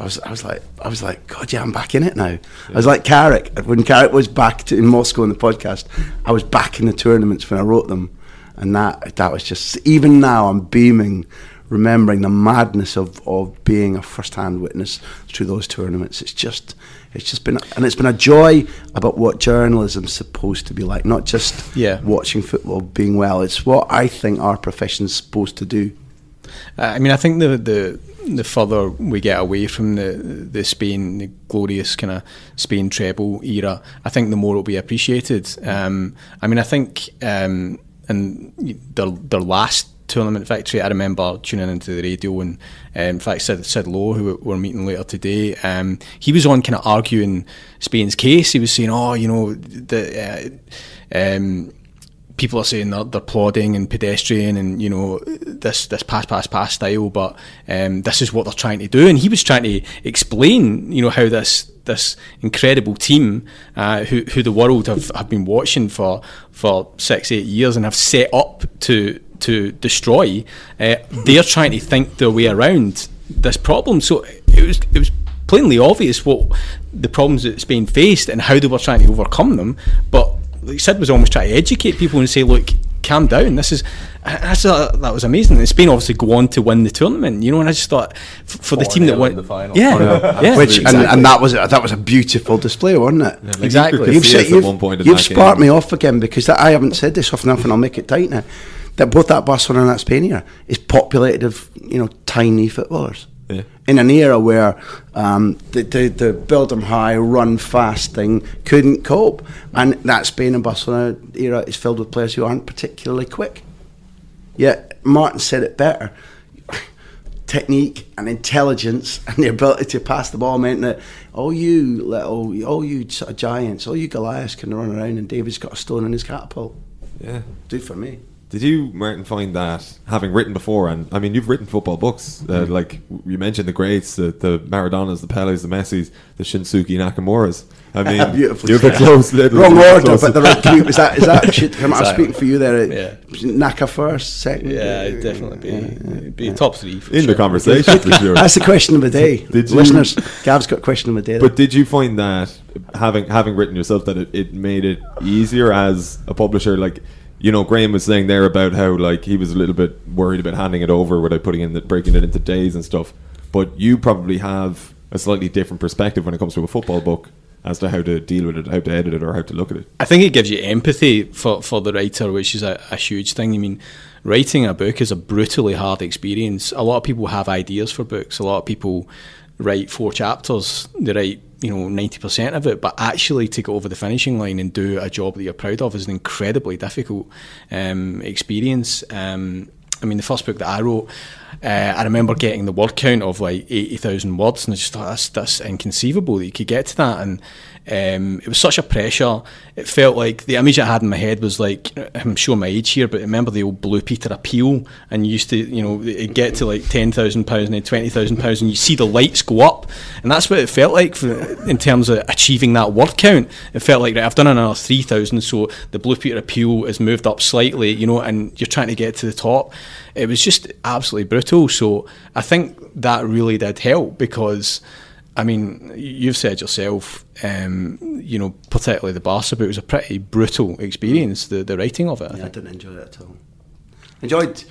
I was, I was like, I was like, God, yeah, I'm back in it now. Yeah. I was like Carrick when Carrick was back to, in Moscow in the podcast. I was back in the tournaments when I wrote them, and that that was just even now I'm beaming, remembering the madness of of being a first hand witness through those tournaments. It's just it's just been and it's been a joy about what journalism's supposed to be like, not just yeah. watching football, being well. It's what I think our profession's supposed to do. Uh, I mean, I think the the the further we get away from the the Spain, the glorious kind of Spain treble era, I think the more it'll be appreciated. Um, I mean, I think um, and their their last tournament victory. I remember tuning into the radio and, um, in fact, Sid, Sid Lowe, who we're meeting later today, um, he was on kind of arguing Spain's case. He was saying, oh, you know, the. Uh, um, people are saying they're, they're plodding and pedestrian and you know this this pass pass pass style, but um, this is what they're trying to do. And he was trying to explain, you know, how this this incredible team, uh, who who the world have, have been watching for for six eight years and have set up to to destroy, uh, they're trying to think their way around this problem. So it was it was plainly obvious what the problems that Spain faced and how they were trying to overcome them. But like Sid was almost trying to educate people and say, look, calm down. This is that's a, that was amazing. And Spain obviously go on to win the tournament, you know. And I just thought for the team that won the final, yeah, yeah, yeah. Which exactly. and, and, that was that was a beautiful display, wasn't it? Yeah, like exactly. You've, you've, you've sparked me off again because that, I haven't said this often enough, and I'll make it tight now that both that Barcelona and that Spain era is populated of you know tiny footballers. Yeah. In an era where um, the, the, the build them high, run fast thing couldn't cope, and that Spain and Barcelona era is filled with players who aren't particularly quick. Yet Martin said it better. Technique and intelligence and the ability to pass the ball meant that all you little, all you sort of giants, all you Goliaths can run around, and David's got a stone in his catapult. Yeah, do for me. Did you, Martin, find that having written before, and I mean, you've written football books, uh, mm-hmm. like you mentioned the greats, the, the Maradonas, the Peles, the Messis, the Shunsuke Nakamuras. I mean, you have a close little wrong order, close but the right group is that is that shit? I'm, speaking for you there. Yeah. Naka first, second. Yeah, it'd definitely be yeah, be yeah. top three in sure. the conversation for sure. That's the question of the day. Did you, Listeners, Gav's got a question of the day. But did you find that having having written yourself that it, it made it easier as a publisher, like? You know, Graham was saying there about how like he was a little bit worried about handing it over without putting in the, breaking it into days and stuff. But you probably have a slightly different perspective when it comes to a football book as to how to deal with it, how to edit it, or how to look at it. I think it gives you empathy for, for the writer, which is a, a huge thing. I mean, writing a book is a brutally hard experience. A lot of people have ideas for books. A lot of people write four chapters. They write you know ninety percent of it, but actually take it over the finishing line and do a job that you're proud of is an incredibly difficult um, experience. Um, I mean, the first book that I wrote, uh, I remember getting the word count of like eighty thousand words, and I just thought that's that's inconceivable that you could get to that, and um, it was such a pressure. It felt like the image I had in my head was like I'm showing my age here, but remember the old Blue Peter appeal, and you used to, you know, get to like ten thousand pounds and then twenty thousand pounds, and you see the lights go up, and that's what it felt like for, in terms of achieving that word count. It felt like right, I've done another three thousand, so the Blue Peter appeal has moved up slightly, you know, and you're trying to get to the top. It was just absolutely brutal. So I think that really did help because I mean, you've said yourself, um, you know, particularly the Barca book was a pretty brutal experience. The the writing of it. I, yeah, I didn't enjoy it at all. Enjoyed,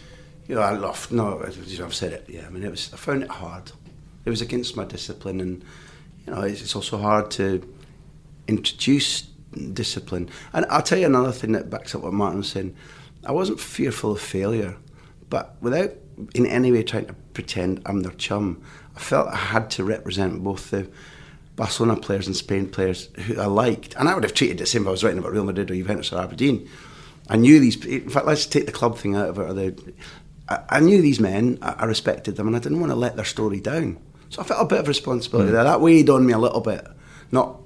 you know, I loved. No, I've said it. Yeah, I mean, it was. I found it hard. It was against my discipline, and you know, it's, it's also hard to introduce discipline. And I'll tell you another thing that backs up what Martin was saying. I wasn't fearful of failure, but without in any way trying to pretend I'm their chum. I felt I had to represent both the Barcelona players and Spain players who I liked, and I would have treated it the same if I was writing about Real Madrid or Juventus or Aberdeen. I knew these. In fact, let's take the club thing out of it. Or the, I, I knew these men. I, I, respected them, and I didn't want to let their story down. So I felt a bit of responsibility mm. there. That weighed on me a little bit. Not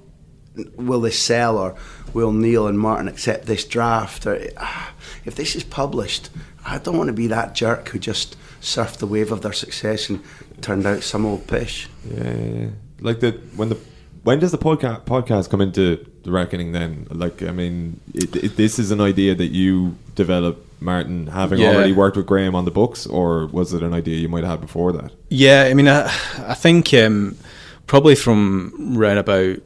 will they sell or will Neil and Martin accept this draft? Or ah, if this is published, I don't want to be that jerk who just surfed the wave of their success and turned out some old pish. Yeah, yeah, yeah. like the when the when does the podcast podcast come into the reckoning? Then, like, I mean, it, it, this is an idea that you developed, Martin, having Yeah. already worked with Graham on the books, or was it an idea you might have had before that? Yeah, I mean, I, I think um, probably from around about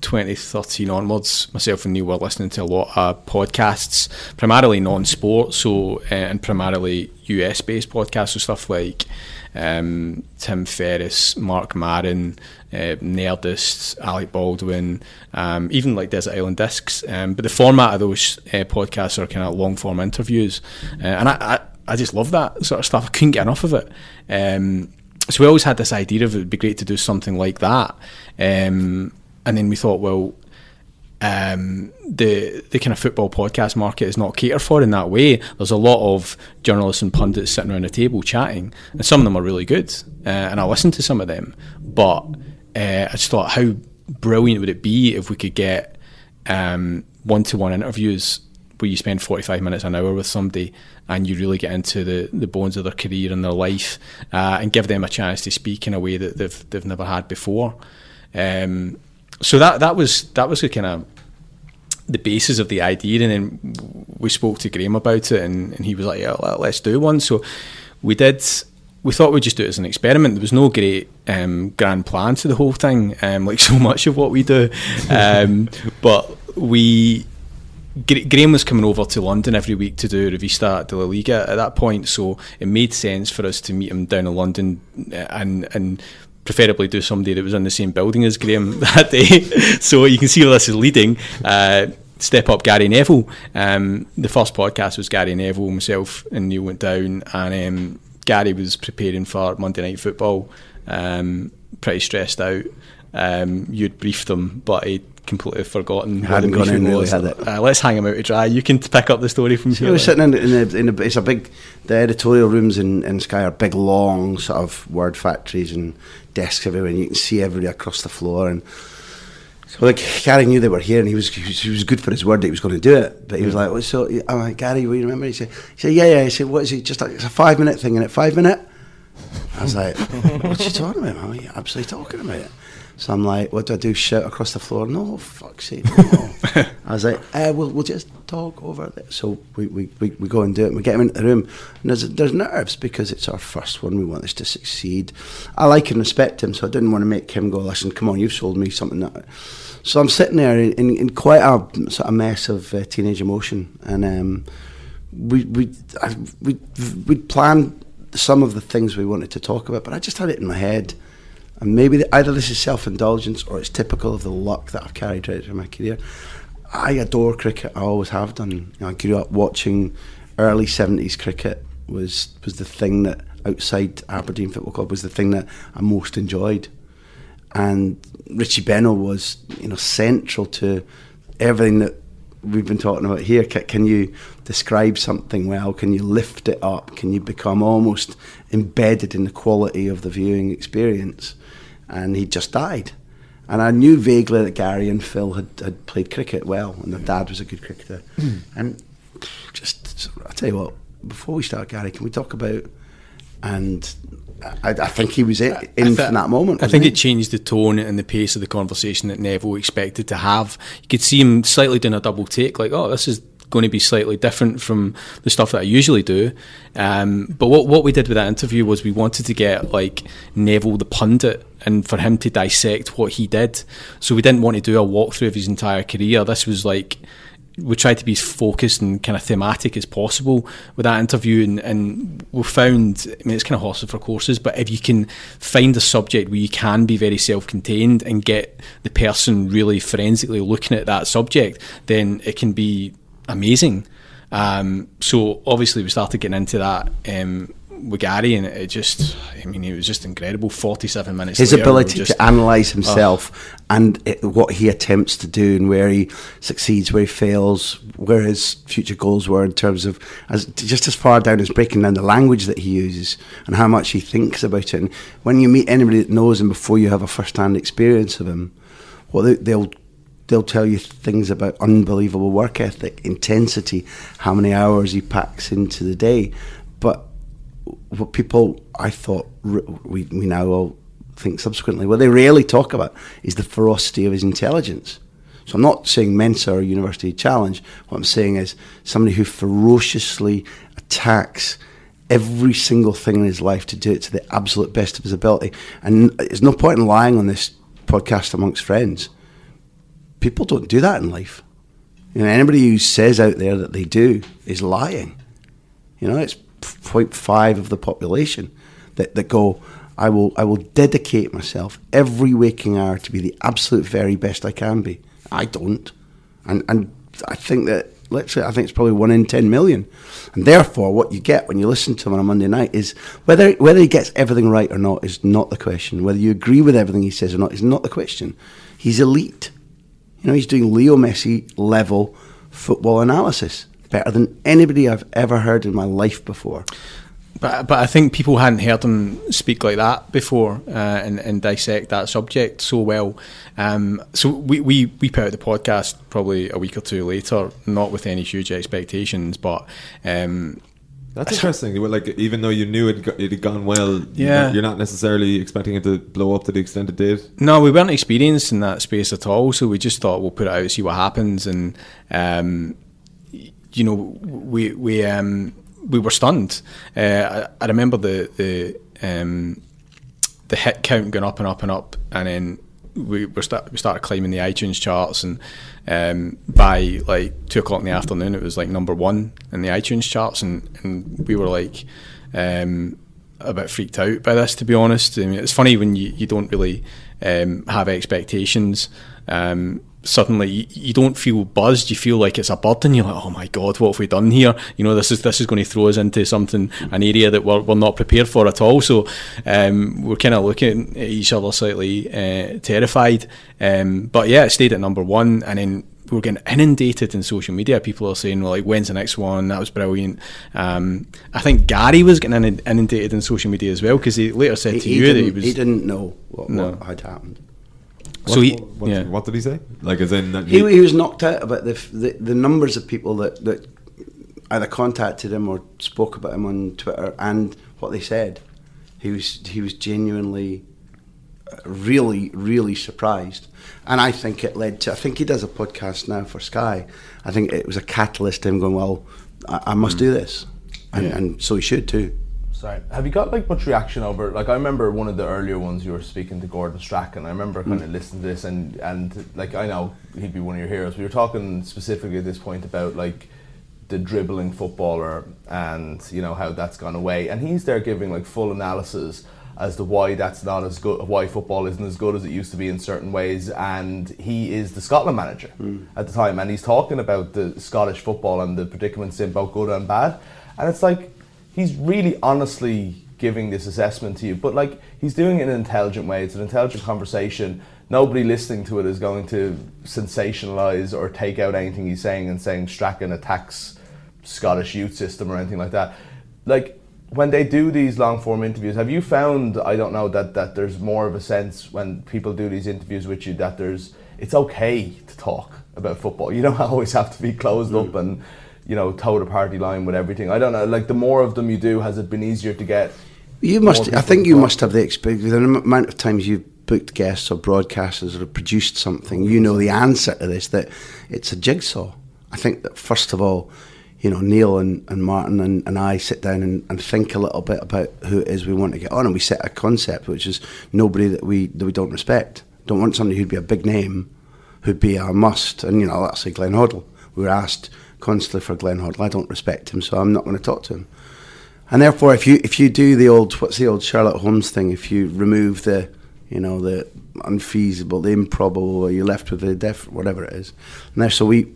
2013 onwards, myself and Neil were listening to a lot of podcasts, primarily non-sport, so uh, and primarily US-based podcasts, so stuff like um, Tim Ferriss, Marc Maron, uh, Nerdist, Alec Baldwin, um, even like Desert Island Discs. Um, but the format of those uh, podcasts are kind of long-form interviews, and I, I, I just love that sort of stuff. I couldn't get enough of it. Um, so we always had this idea of it would be great to do something like that. And then we thought, well, um, the the kind of football podcast market is not catered for in that way. There's a lot of journalists and pundits sitting around a table chatting, and some of them are really good, uh, and I listen to some of them. But uh, I just thought, how brilliant would it be if we could get one to one interviews where you spend 45 minutes an hour with somebody and you really get into the, the bones of their career and their life uh, and give them a chance to speak in a way that they've they've never had before. Um, so that that was that was the kind of the basis of the idea, and then we spoke to Graham about it, and, and he was like, "Yeah, let- let's do one." So we did. We thought we'd just do it as an experiment. There was no great um, grand plan to the whole thing, um, like so much of what we do. Um, but we Graham was coming over to London every week to do a Revista de la Liga at that point, so it made sense for us to meet him down in London uh, and and preferably do somebody that was in the same building as Graham that day. so you can see where this is leading. Uh, step up Gary Neville. Um, the first podcast was Gary Neville, myself, and Neil went down, and um, Gary was preparing for Monday Night Football, um, pretty stressed out. Um, you'd briefed him, but he'd completely forgotten. Hadn't gone in really, was. had it? Uh, let's hang him out to dry. You can pick up the story from So here. We're sitting in, in, a, in it's a big, the editorial rooms in, in Sky are big, long sort of word factories and desks everywhere, and you can see everybody across the floor. And so, like, Gary knew they were here, and he was, he was he was good for his word that he was going to do it. But he was like, well, "So, I'm like, Gary, will you remember?" He said, "He said, yeah, yeah." He said, "What is it? Just like it's a five minute thing, in it five minute." I was like, "What you talking about, man? What are you absolutely talking about?" So I'm like, "What do I do? Shout across the floor?" No, fuck's sake, no. I was like, uh, "We'll we'll just talk over it." So we, we, we, we go and do it. and We get him into the room, and there's there's nerves because it's our first one. We want this to succeed. I like and respect him, so I didn't want to make him go. Listen, come on, you've sold me something that. So I'm sitting there in, in, in quite a sort of mess of uh, teenage emotion, and um, we we I, we we planned some of the things we wanted to talk about, but I just had it in my head, and maybe the, either this is self indulgence or it's typical of the luck that I've carried right through my career. I adore cricket. I always have done. You know, I grew up watching early seventies cricket. Was was the thing that outside Aberdeen Football Club was the thing that I most enjoyed and Richie Benaud was you know central to everything that we've been talking about here. Can you describe something well? Can you lift it up? Can you become almost embedded in the quality of the viewing experience? And he just died. And I knew vaguely that Gary and Phil had, had played cricket well, and their dad was a good cricketer. Hmm. and just, I tell you what, before we start, Gary, can we talk about? And I, I think he was it in from that moment. I think it changed the tone and the pace of the conversation that Neville expected to have. You could see him slightly doing a double take, like, "Oh, this is going to be slightly different from the stuff that I usually do." Um, but what what we did with that interview was we wanted to get like Neville the pundit and for him to dissect what he did. So we didn't want to do a walkthrough of his entire career. This was like we tried to be as focused and kind of thematic as possible with that interview and, and we found I mean it's kind of horses for courses but if you can find a subject where you can be very self-contained and get the person really forensically looking at that subject then it can be amazing. Um, so obviously we started getting into that um, with Gary and it just I mean it was just incredible. 47 minutes his later, ability just- to analyse himself and it, what he attempts to do and where he succeeds, where he fails, where his future goals were in terms of as just as far down as breaking down the language that he uses and how much he thinks about it. And when you meet anybody that knows him before you have a first-hand experience of him, what they, they'll they'll tell you things about unbelievable work ethic, intensity, how many hours he packs into the day. But what people, I thought, we, we now all think subsequently, what they rarely talk about is the ferocity of his intelligence. So I'm not saying Mensa or University Challenge. What I'm saying is somebody who ferociously attacks every single thing in his life to do it to the absolute best of his ability. And there's no point in lying on this podcast amongst friends people don't do that in life. You know, anybody who says out there that they do is lying. You know, it's 0.5 of the population that, that go, I will, I will dedicate myself every waking hour to be the absolute very best I can be. I don't. And, and I think that, literally, I think it's probably one in 10 million. And therefore, what you get when you listen to him on a Monday night is whether, whether he gets everything right or not is not the question. Whether you agree with everything he says or not is not the question. He's elite. Know, he's doing Leo Messi level football analysis, better than anybody I've ever heard in my life before. But but I think people hadn't heard him speak like that before uh, and, and dissect that subject so well. Um, so we, we, we put out the podcast probably a week or two later, not with any huge expectations, but um, that's interesting. Like, even though you knew it, it had gone well, yeah, you're not necessarily expecting it to blow up to the extent it did. No, we weren't experienced in that space at all. So we just thought we'll put it out, and see what happens, and um, you know, we we um, we were stunned. Uh, I, I, remember the the um, the hit count going up and up and up, and then we we, start, we started climbing the iTunes charts, and um, by like two o'clock in the afternoon, it was like number one in the iTunes charts, and, and we were like um, a bit freaked out by this, to be honest. I mean, it's funny when you, you don't really um, have expectations. Um, suddenly you, don't feel buzzed you feel like it's a burden you're like oh my god what have we done here you know this is this is going to throw us into something an area that we're, we're not prepared for at all so um, we're kind of looking at each other slightly uh, terrified um, but yeah it stayed at number one and then we're getting inundated in social media. People are saying, well, like, when's the next one? That was brilliant. Um, I think Gary was getting inundated in social media as well because he later said he, to he you that he was. He didn't know what, no. what had happened. What, so he, what, yeah. what, did he say? Like, as in he, he, was knocked out about the, the, the numbers of people that that either contacted him or spoke about him on Twitter and what they said. He was he was genuinely, uh, really, really surprised, and I think it led to. I think he does a podcast now for Sky. I think it was a catalyst to him going, well, I, I must mm. do this, and, yeah. and so he should too. Sorry. Have you got like much reaction over? Like I remember one of the earlier ones you were speaking to Gordon Strachan. I remember kind of mm. listening to this and and like I know he'd be one of your heroes. We were talking specifically at this point about like the dribbling footballer and you know how that's gone away, and he's there giving like full analysis as to why that's not as good, why football isn't as good as it used to be in certain ways. And he is the Scotland manager mm. at the time, and he's talking about the Scottish football and the predicaments in both good and bad. And it's like he's really honestly giving this assessment to you, but like he's doing it in an intelligent way. It's an intelligent conversation. Nobody listening to it is going to sensationalize or take out anything he's saying and saying Strachan attacks Scottish youth system or anything like that. Like when they do these long form interviews, have you found I don't know that that there's more of a sense when people do these interviews with you that there's it's okay to talk about football. You don't always have to be closed mm. up and you know, toe the party line with everything. I don't know. Like the more of them you do, has it been easier to get? You must. I think you must have the experience. The amount of times you've booked guests or broadcasters or produced something, you know the answer to this. That it's a jigsaw. I think that first of all, you know, Neil and, and Martin and, and I sit down and, and think a little bit about who it is we want to get on, and we set a concept which is nobody that we that we don't respect. Don't want somebody who'd be a big name, who'd be a must. And you know, let's say Glenn Hoddle. We were asked constantly for Glenn Hoddle. I don't respect him, so I'm not going to talk to him. And therefore, if you if you do the old what's the old Sherlock Holmes thing, if you remove the you know the unfeasible, the improbable, or you're left with the def, whatever it is. And there, so we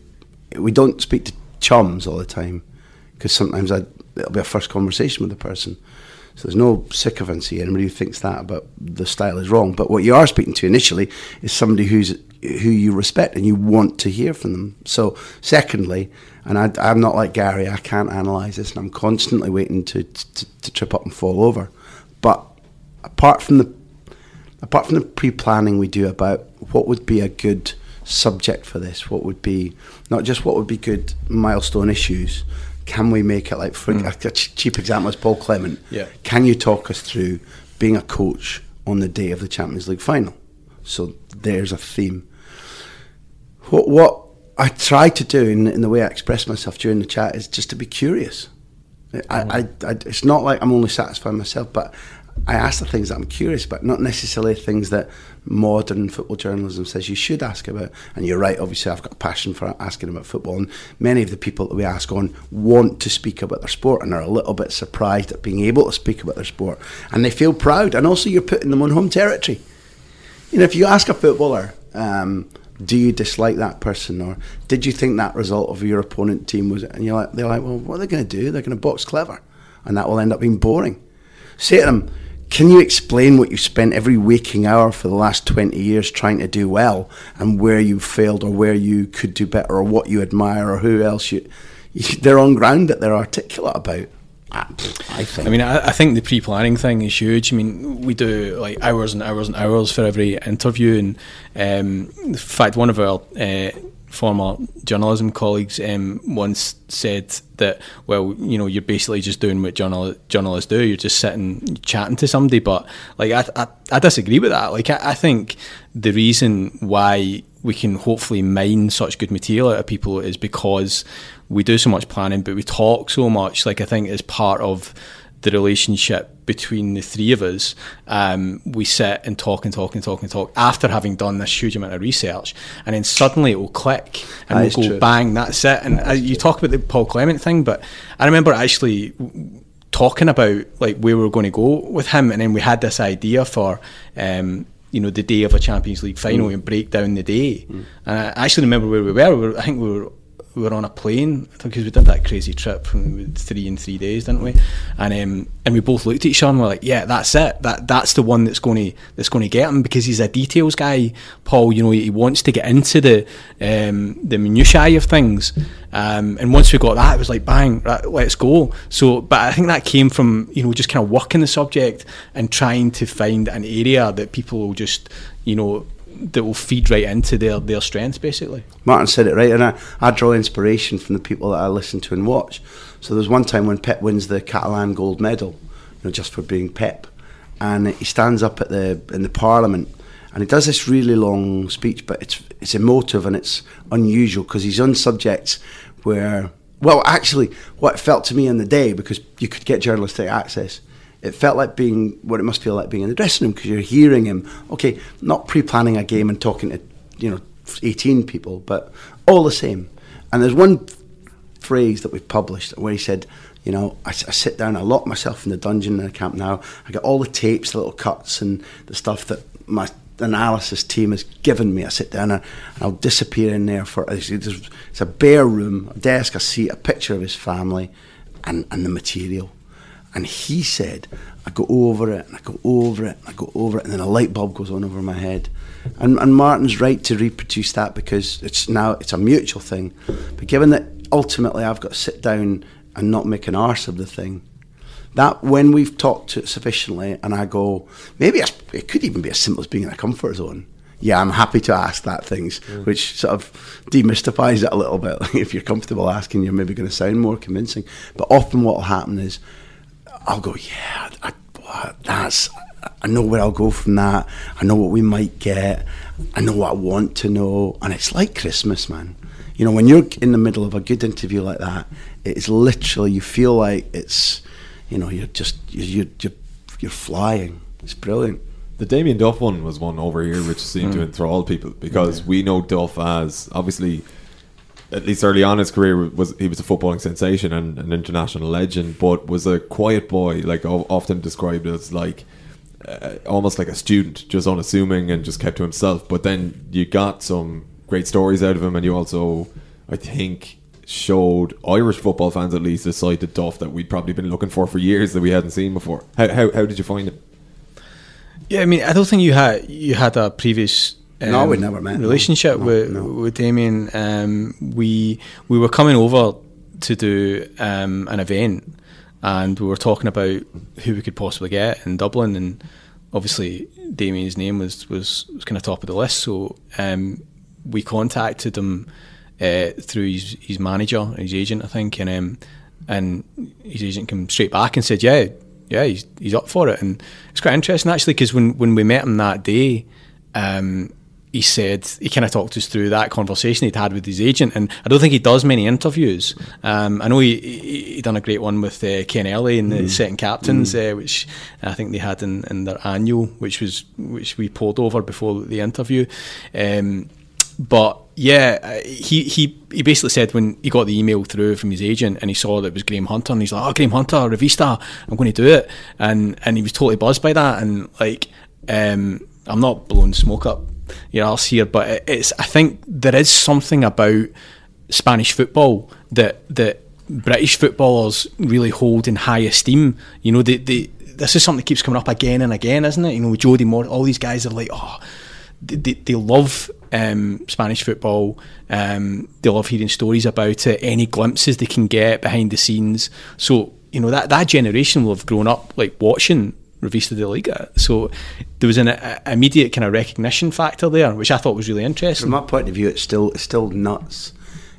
we don't speak to chums all the time because sometimes I, it'll be a first conversation with the person. So there's no sycophancy. Anybody who thinks that about the style is wrong. But what you are speaking to initially is somebody who's who you respect and you want to hear from them. So, secondly, and I, am not like Gary, I can't analyse this, and I'm constantly waiting to, to, to trip up and fall over. But apart from the apart from the pre-planning we do about what would be a good subject for this? What would be not just what would be good milestone issues? Can we make it like for hmm. a, a cheap example is Paul Clement? Yeah. Can you talk us through being a coach on the day of the Champions League final? So there's a theme. What what I try to do in, in the way I express myself during the chat is just to be curious. I, I, I, it's not like I'm only satisfying myself, but I ask the things that I'm curious about, not necessarily things that modern football journalism says you should ask about. And you're right, obviously, I've got a passion for asking about football. And many of the people that we ask on want to speak about their sport and are a little bit surprised at being able to speak about their sport. And they feel proud. And also, you're putting them on home territory. You know, if you ask a footballer, um, do you dislike that person? Or did you think that result of your opponent team was and you're like they're like well what are they going to do? They're going to box clever. And that will end up being boring. Say to them can you explain what you've spent every waking hour for the last 20 years trying to do well and where you failed or where you could do better or what you admire or who else you, you they're on ground that they're articulate about I think. I mean, I, I, think the pre-planning thing is huge. I mean, we do like hours and hours and hours for every interview, and um, in fact, one of our uh, former journalism colleagues um, once said that, well, you know, you're basically just doing what journal- journalists do. You're just sitting chatting to somebody. But like, I, I, I disagree with that. Like, I, I think the reason why we can hopefully mine such good material out of people is because we do so much planning, but we talk so much. Like I think as part of the relationship between the three of us, um, we sit and talk and talk and talk and talk after having done this huge amount of research, and then suddenly it will click and that we'll go true. bang, that's it. And that uh, you talk about the Paul Clement thing, but I remember actually talking about like where we were going to go with him, and then we had this idea for. Um, you know, the day of a Champions League final mm. and break down the day. Mm. And I actually remember where we were. We were I think we were we were on a plane because we did that crazy trip from three in three days, didn't we? And um, and we both looked at each other and we're like, yeah, that's it. That that's the one that's going to that's going to get him because he's a details guy. Paul, you know, he wants to get into the um, the minutiae of things. Um, and once we got that, it was like bang, right, let's go. So, but I think that came from you know just kind of working the subject and trying to find an area that people will just you know that will feed right into their, their strengths, basically. Martin said it right, and I, I draw inspiration from the people that I listen to and watch. So there's one time when Pep wins the Catalan gold medal, you know, just for being Pep, and he stands up at the in the Parliament, and he does this really long speech, but it's it's emotive and it's unusual because he's on subjects where, well, actually, what it felt to me in the day because you could get journalistic access it felt like being what it must feel like being in the dressing room because you're hearing him. Okay, not pre-planning a game and talking to you know 18 people, but all the same. And there's one phrase that we've published where he said, you know, I, I, sit down, I lock myself in the dungeon in the camp now. I get all the tapes, the little cuts, and the stuff that my analysis team has given me. I sit down and I'll disappear in there for it's a bare room, a desk, a seat, a picture of his family, and, and the material. And he said, I go over it and I go over it and I go over it, and then a light bulb goes on over my head. And, and Martin's right to reproduce that because it's now it's a mutual thing. But given that ultimately I've got to sit down and not make an arse of the thing, that when we've talked to it sufficiently, and I go, maybe it could even be as simple as being in a comfort zone. Yeah, I'm happy to ask that things, mm. which sort of demystifies it a little bit. if you're comfortable asking, you're maybe going to sound more convincing. But often what will happen is I'll go, yeah, I, that's, I know where I'll go from that. I know what we might get. I know what I want to know. And it's like Christmas, man. You know, when you're in the middle of a good interview like that, it's literally, you feel like it's, you know, you're just, you're, you're, you're flying. It's brilliant. The Damien Duff one was one over here which seemed mm. to enthrall people because yeah. we know Duff as obviously at least early on in his career was he was a footballing sensation and an international legend, but was a quiet boy, like often described as like uh, almost like a student, just unassuming and just kept to himself. But then you got some great stories out of him, and you also, I think, showed Irish football fans at least a side to Duff that we'd probably been looking for for years that we hadn't seen before. How how, how did you find it? Yeah, I mean, I don't think you had you had a previous um, no, we never met. Relationship no, with no. with Damien. Um, we we were coming over to do um, an event, and we were talking about who we could possibly get in Dublin, and obviously Damien's name was was, was kind of top of the list. So um, we contacted him uh, through his, his manager, his agent, I think, and um, and his agent came straight back and said, "Yeah, yeah, he's he's up for it." And it's quite interesting actually because when when we met him that day. Um, he said he kind of talked us through that conversation he'd had with his agent, and I don't think he does many interviews. Um, I know he, he, he done a great one with uh, Ken Early in the mm. second captains, mm. uh, which I think they had in, in their annual, which was which we pulled over before the interview. Um, but yeah, uh, he, he he basically said when he got the email through from his agent and he saw that it was Graham Hunter and he's like, oh Graham Hunter, Revista, I'm going to do it, and and he was totally buzzed by that and like. Um, I'm not blowing smoke up your arse here, but it's I think there is something about Spanish football that that British footballers really hold in high esteem. You know, they, they, this is something that keeps coming up again and again, isn't it? You know, Jody Moore, all these guys are like, oh, they, they love um, Spanish football. Um, they love hearing stories about it, any glimpses they can get behind the scenes. So, you know, that, that generation will have grown up like watching Revista de Liga. So there was an a, immediate kind of recognition factor there, which I thought was really interesting. From my point of view, it's still it's still nuts.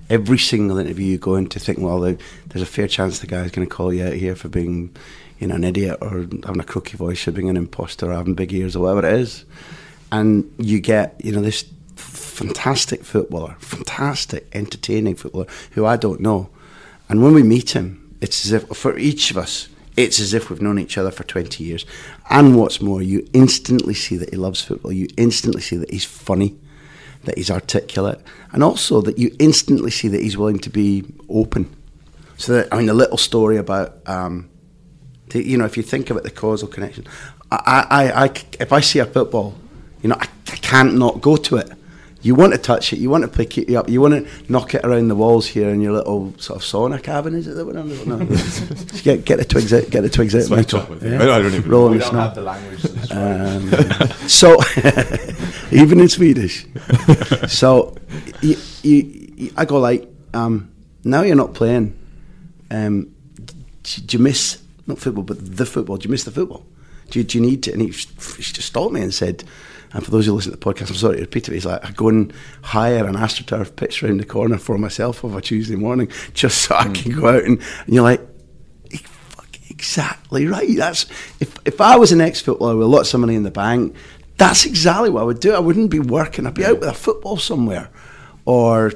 Every single interview you go into, think, well, there's a fair chance the guy's going to call you out here for being, you know, an idiot or having a croaky voice or being an imposter or having big ears or whatever it is, and you get, you know, this fantastic footballer, fantastic, entertaining footballer who I don't know, and when we meet him, it's as if for each of us it's as if we've known each other for 20 years. And what's more, you instantly see that he loves football. You instantly see that he's funny, that he's articulate, and also that you instantly see that he's willing to be open. So that, I mean, a little story about, um, the, you know, if you think about the causal connection, I, I, I, if I see a football, you know, I, I can't not go to it you want to touch it, you want to pick it up, you want to knock it around the walls here in your little sort of sauna cabin. Is it that? No. get get the twigs out, get the twigs out, Michael. Yeah. I don't even Roll we don't have the language. Um, so even in Swedish. so you, you, I go like, um, now you're not playing. Um, do, do you miss not football, but the football? Do you miss the football? Do you, do you need to? And he, he just stopped me and said and for those who listen to the podcast, I'm sorry to repeat it, he's like, I go and hire an AstroTurf pitch around the corner for myself of a Tuesday morning just so mm. I can go out and, and you're like, exactly right. That's if if I was an ex footballer with lots of money in the bank, that's exactly what I would do. I wouldn't be working. I'd be out with a football somewhere, or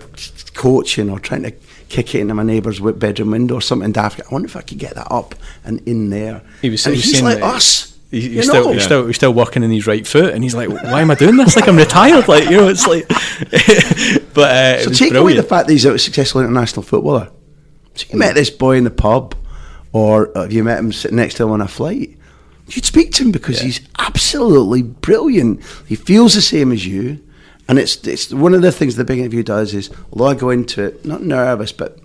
coaching, or trying to kick it into my neighbour's bedroom window or something daft. I wonder if I could get that up and in there. He was, and he he's like us. He's, he's still, he's still, he's still working in his right foot, and he's like, "Why am I doing this? Like I'm retired." Like you know, it's like. but uh, so take brilliant. away the fact that he's a successful international footballer. So you met this boy in the pub, or have you met him sitting next to him on a flight? You'd speak to him because yeah. he's absolutely brilliant. He feels the same as you, and it's it's one of the things the big interview does is although I go into it not nervous but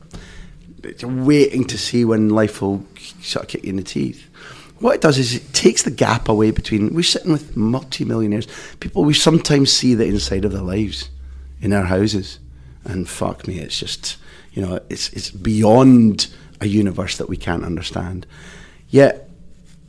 waiting to see when life will sort of kick you in the teeth what it does is it takes the gap away between we're sitting with multi-millionaires. People we sometimes see the inside of their lives in our houses. And fuck me it's just you know it's it's beyond a universe that we can't understand. Yet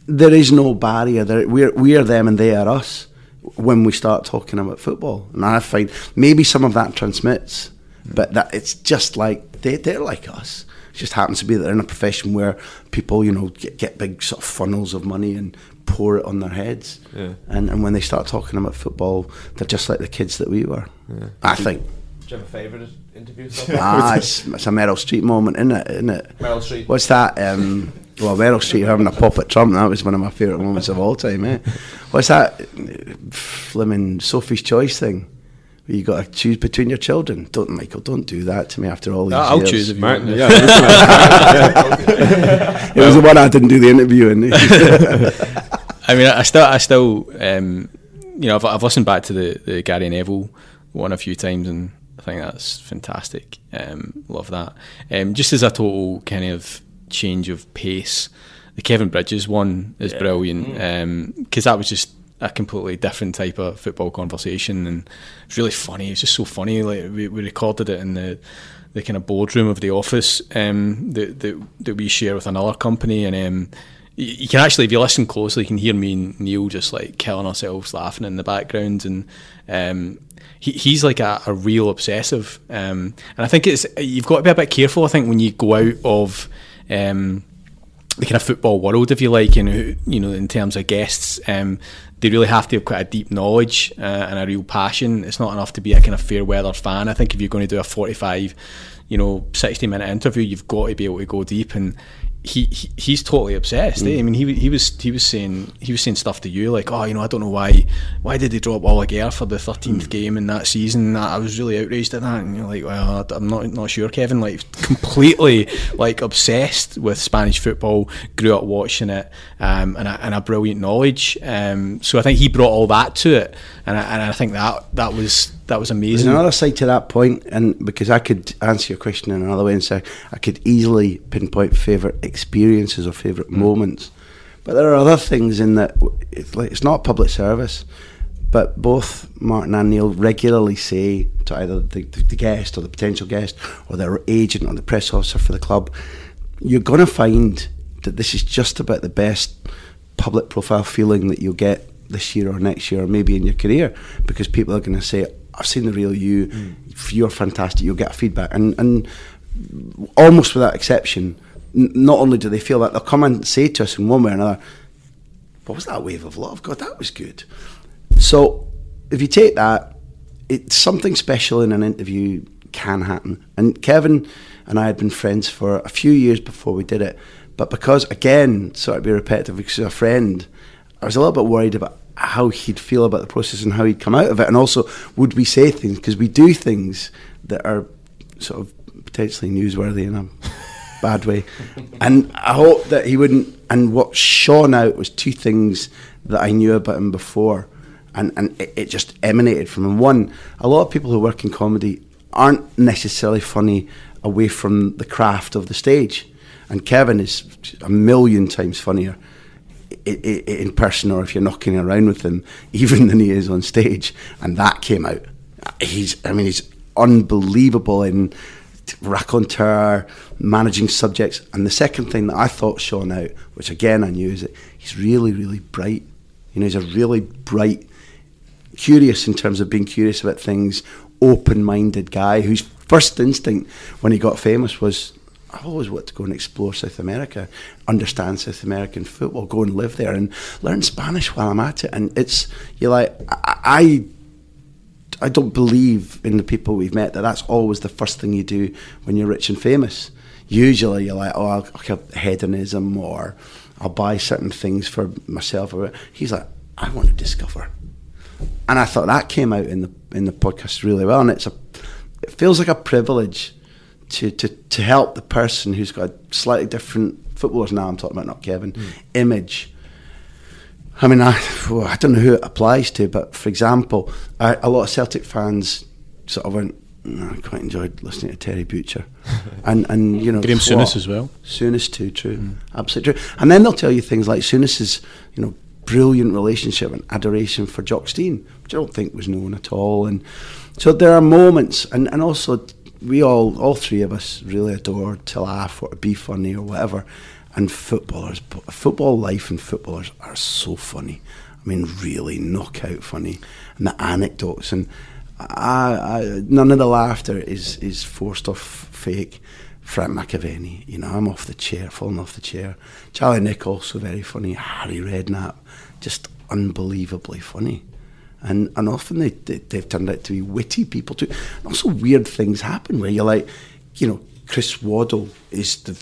there is no barrier. There we're we are them and they are us when we start talking about football. And i find maybe some of that transmits but that it's just like they, they're like us just happens to be that they're in a profession where people, you know, get, get big sort of funnels of money and pour it on their heads. Yeah. And and when they start talking about football, they're just like the kids that we were. Yeah. I think. Do you have a favourite interview? ah, it's, it's, a Meryl Streep moment, isn't it? Isn't it? Meryl Streep. What's that? Um, well, Meryl Streep having a pop at Trump, that was one of my favourite moments of all time, eh? What's that? Fleming Sophie's Choice thing? You got to choose between your children. Don't, Michael, don't do that to me after all these I'll years. choose if you Martin. Yeah, it was the one I didn't do the interview in. I mean, I still, I still, um, you know, I've, I've, listened back to the, the Gary Neville one a few times, and I think that's fantastic. Um, love that. Um, just as a total kind of change of pace, the Kevin Bridges one is yeah. brilliant because mm. um, that was just a completely different type of football conversation, and it's really funny. It's just so funny. Like we, we recorded it in the the kind of boardroom of the office um, that, that that we share with another company, and um, you, can actually, if you listen closely, you can hear me and Neil just like killing ourselves laughing in the background, and um, he, he's like a, a real obsessive. Um, and I think it's you've got to be a bit careful. I think when you go out of um, the kind of football world, if you like, and you know, in terms of guests, um, they really have to have quite a deep knowledge uh, and a real passion. It's not enough to be a kind of fair weather fan. I think if you're going to do a 45, you know, 60 minute interview, you've got to be able to go deep and. He, he he's totally obsessed. eh? I mean, he he was he was saying he was saying stuff to you like, oh, you know, I don't know why why did they drop Oliver for the thirteenth game in that season? I was really outraged at that, and you're like, well, I'm not not sure, Kevin. Like completely like obsessed with Spanish football. Grew up watching it, um, and a, and a brilliant knowledge. Um, so I think he brought all that to it, and I, and I think that that was that was There's amazing. another side to that point, and because I could answer your question in another way and say I could easily pinpoint favourite experiences or favourite mm. moments, but there are other things in that it's like it's not public service, but both Martin and Neil regularly say to either the, the, the guest or the potential guest or their agent or the press officer for the club, you're going to find that this is just about the best public profile feeling that you'll get this year or next year or maybe in your career because people are going to say I've seen the real you. Mm. You're fantastic. You'll get feedback. And and almost without exception n- not only do they feel that they'll come and say to us in one way or another what was that wave of love? God that was good. So if you take that it's something special in an interview can happen. And Kevin and I had been friends for a few years before we did it. But because again sort of be repetitive because he's a friend I was a little bit worried about how he'd feel about the process and how he'd come out of it. And also would we say things? Because we do things that are sort of potentially newsworthy in a bad way. And I hope that he wouldn't and what shone out was two things that I knew about him before. And, and it, it just emanated from him. One, a lot of people who work in comedy aren't necessarily funny away from the craft of the stage. And Kevin is a million times funnier in person or if you're knocking around with him, even than he is on stage. And that came out. He's, I mean, he's unbelievable in raconteur, managing subjects. And the second thing that I thought shone out, which again I knew, is that he's really, really bright. You know, he's a really bright, curious in terms of being curious about things, open minded guy whose first instinct when he got famous was I've always wanted to go and explore South America, understand South American football, go and live there and learn Spanish while I'm at it. And it's, you're like, I, I don't believe in the people we've met that that's always the first thing you do when you're rich and famous. Usually you're like, oh, I'll, I'll hedonism or I'll buy certain things for myself. He's like, I want to discover, and I thought that came out in the in the podcast really well. And it's a, it feels like a privilege to to to help the person who's got a slightly different footballers now. I'm talking about not Kevin mm. image. I mean, I, well, I don't know who it applies to, but for example, I, a lot of Celtic fans sort of went, "No, I quite enjoyed listening to Terry Butcher. and, and you know, Graham what? Souness as well. Souness too, true. Mm. Absolutely true. And then they'll tell you things like Souness's, you know, brilliant relationship and adoration for Jock Stein, which I don't think was known at all. And so there are moments, and, and also we all, all three of us really adore to laugh or be funny or whatever. And footballers, football life and footballers are so funny. I mean, really knockout funny. And the anecdotes and I, I, none of the laughter is, is forced or fake. Frank McAvennie, you know, I'm off the chair, falling off the chair. Charlie Nick, also very funny. Harry Redknapp, just unbelievably funny. And and often they, they, they've turned out to be witty people too. And also weird things happen where you're like, you know, Chris Waddle is the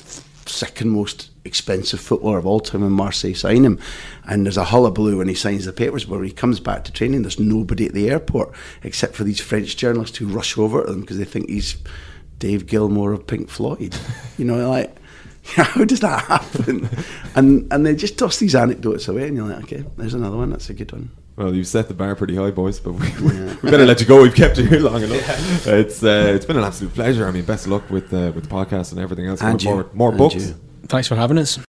second most expensive footballer of all time when Marseille sign him. And there's a hullabaloo when he signs the papers, where he comes back to training, there's nobody at the airport except for these French journalists who rush over to them because they think he's Dave Gilmour of Pink Floyd. You know, like, how does that happen? And and they just toss these anecdotes away, and you're like, okay, there's another one. That's a good one. Well, you've set the bar pretty high, boys, but we, we, we better let you go. We've kept you here long enough. It's uh, it's been an absolute pleasure. I mean, best of luck with uh, with the podcast and everything else And you. forward. More And books. you. Thanks for having us.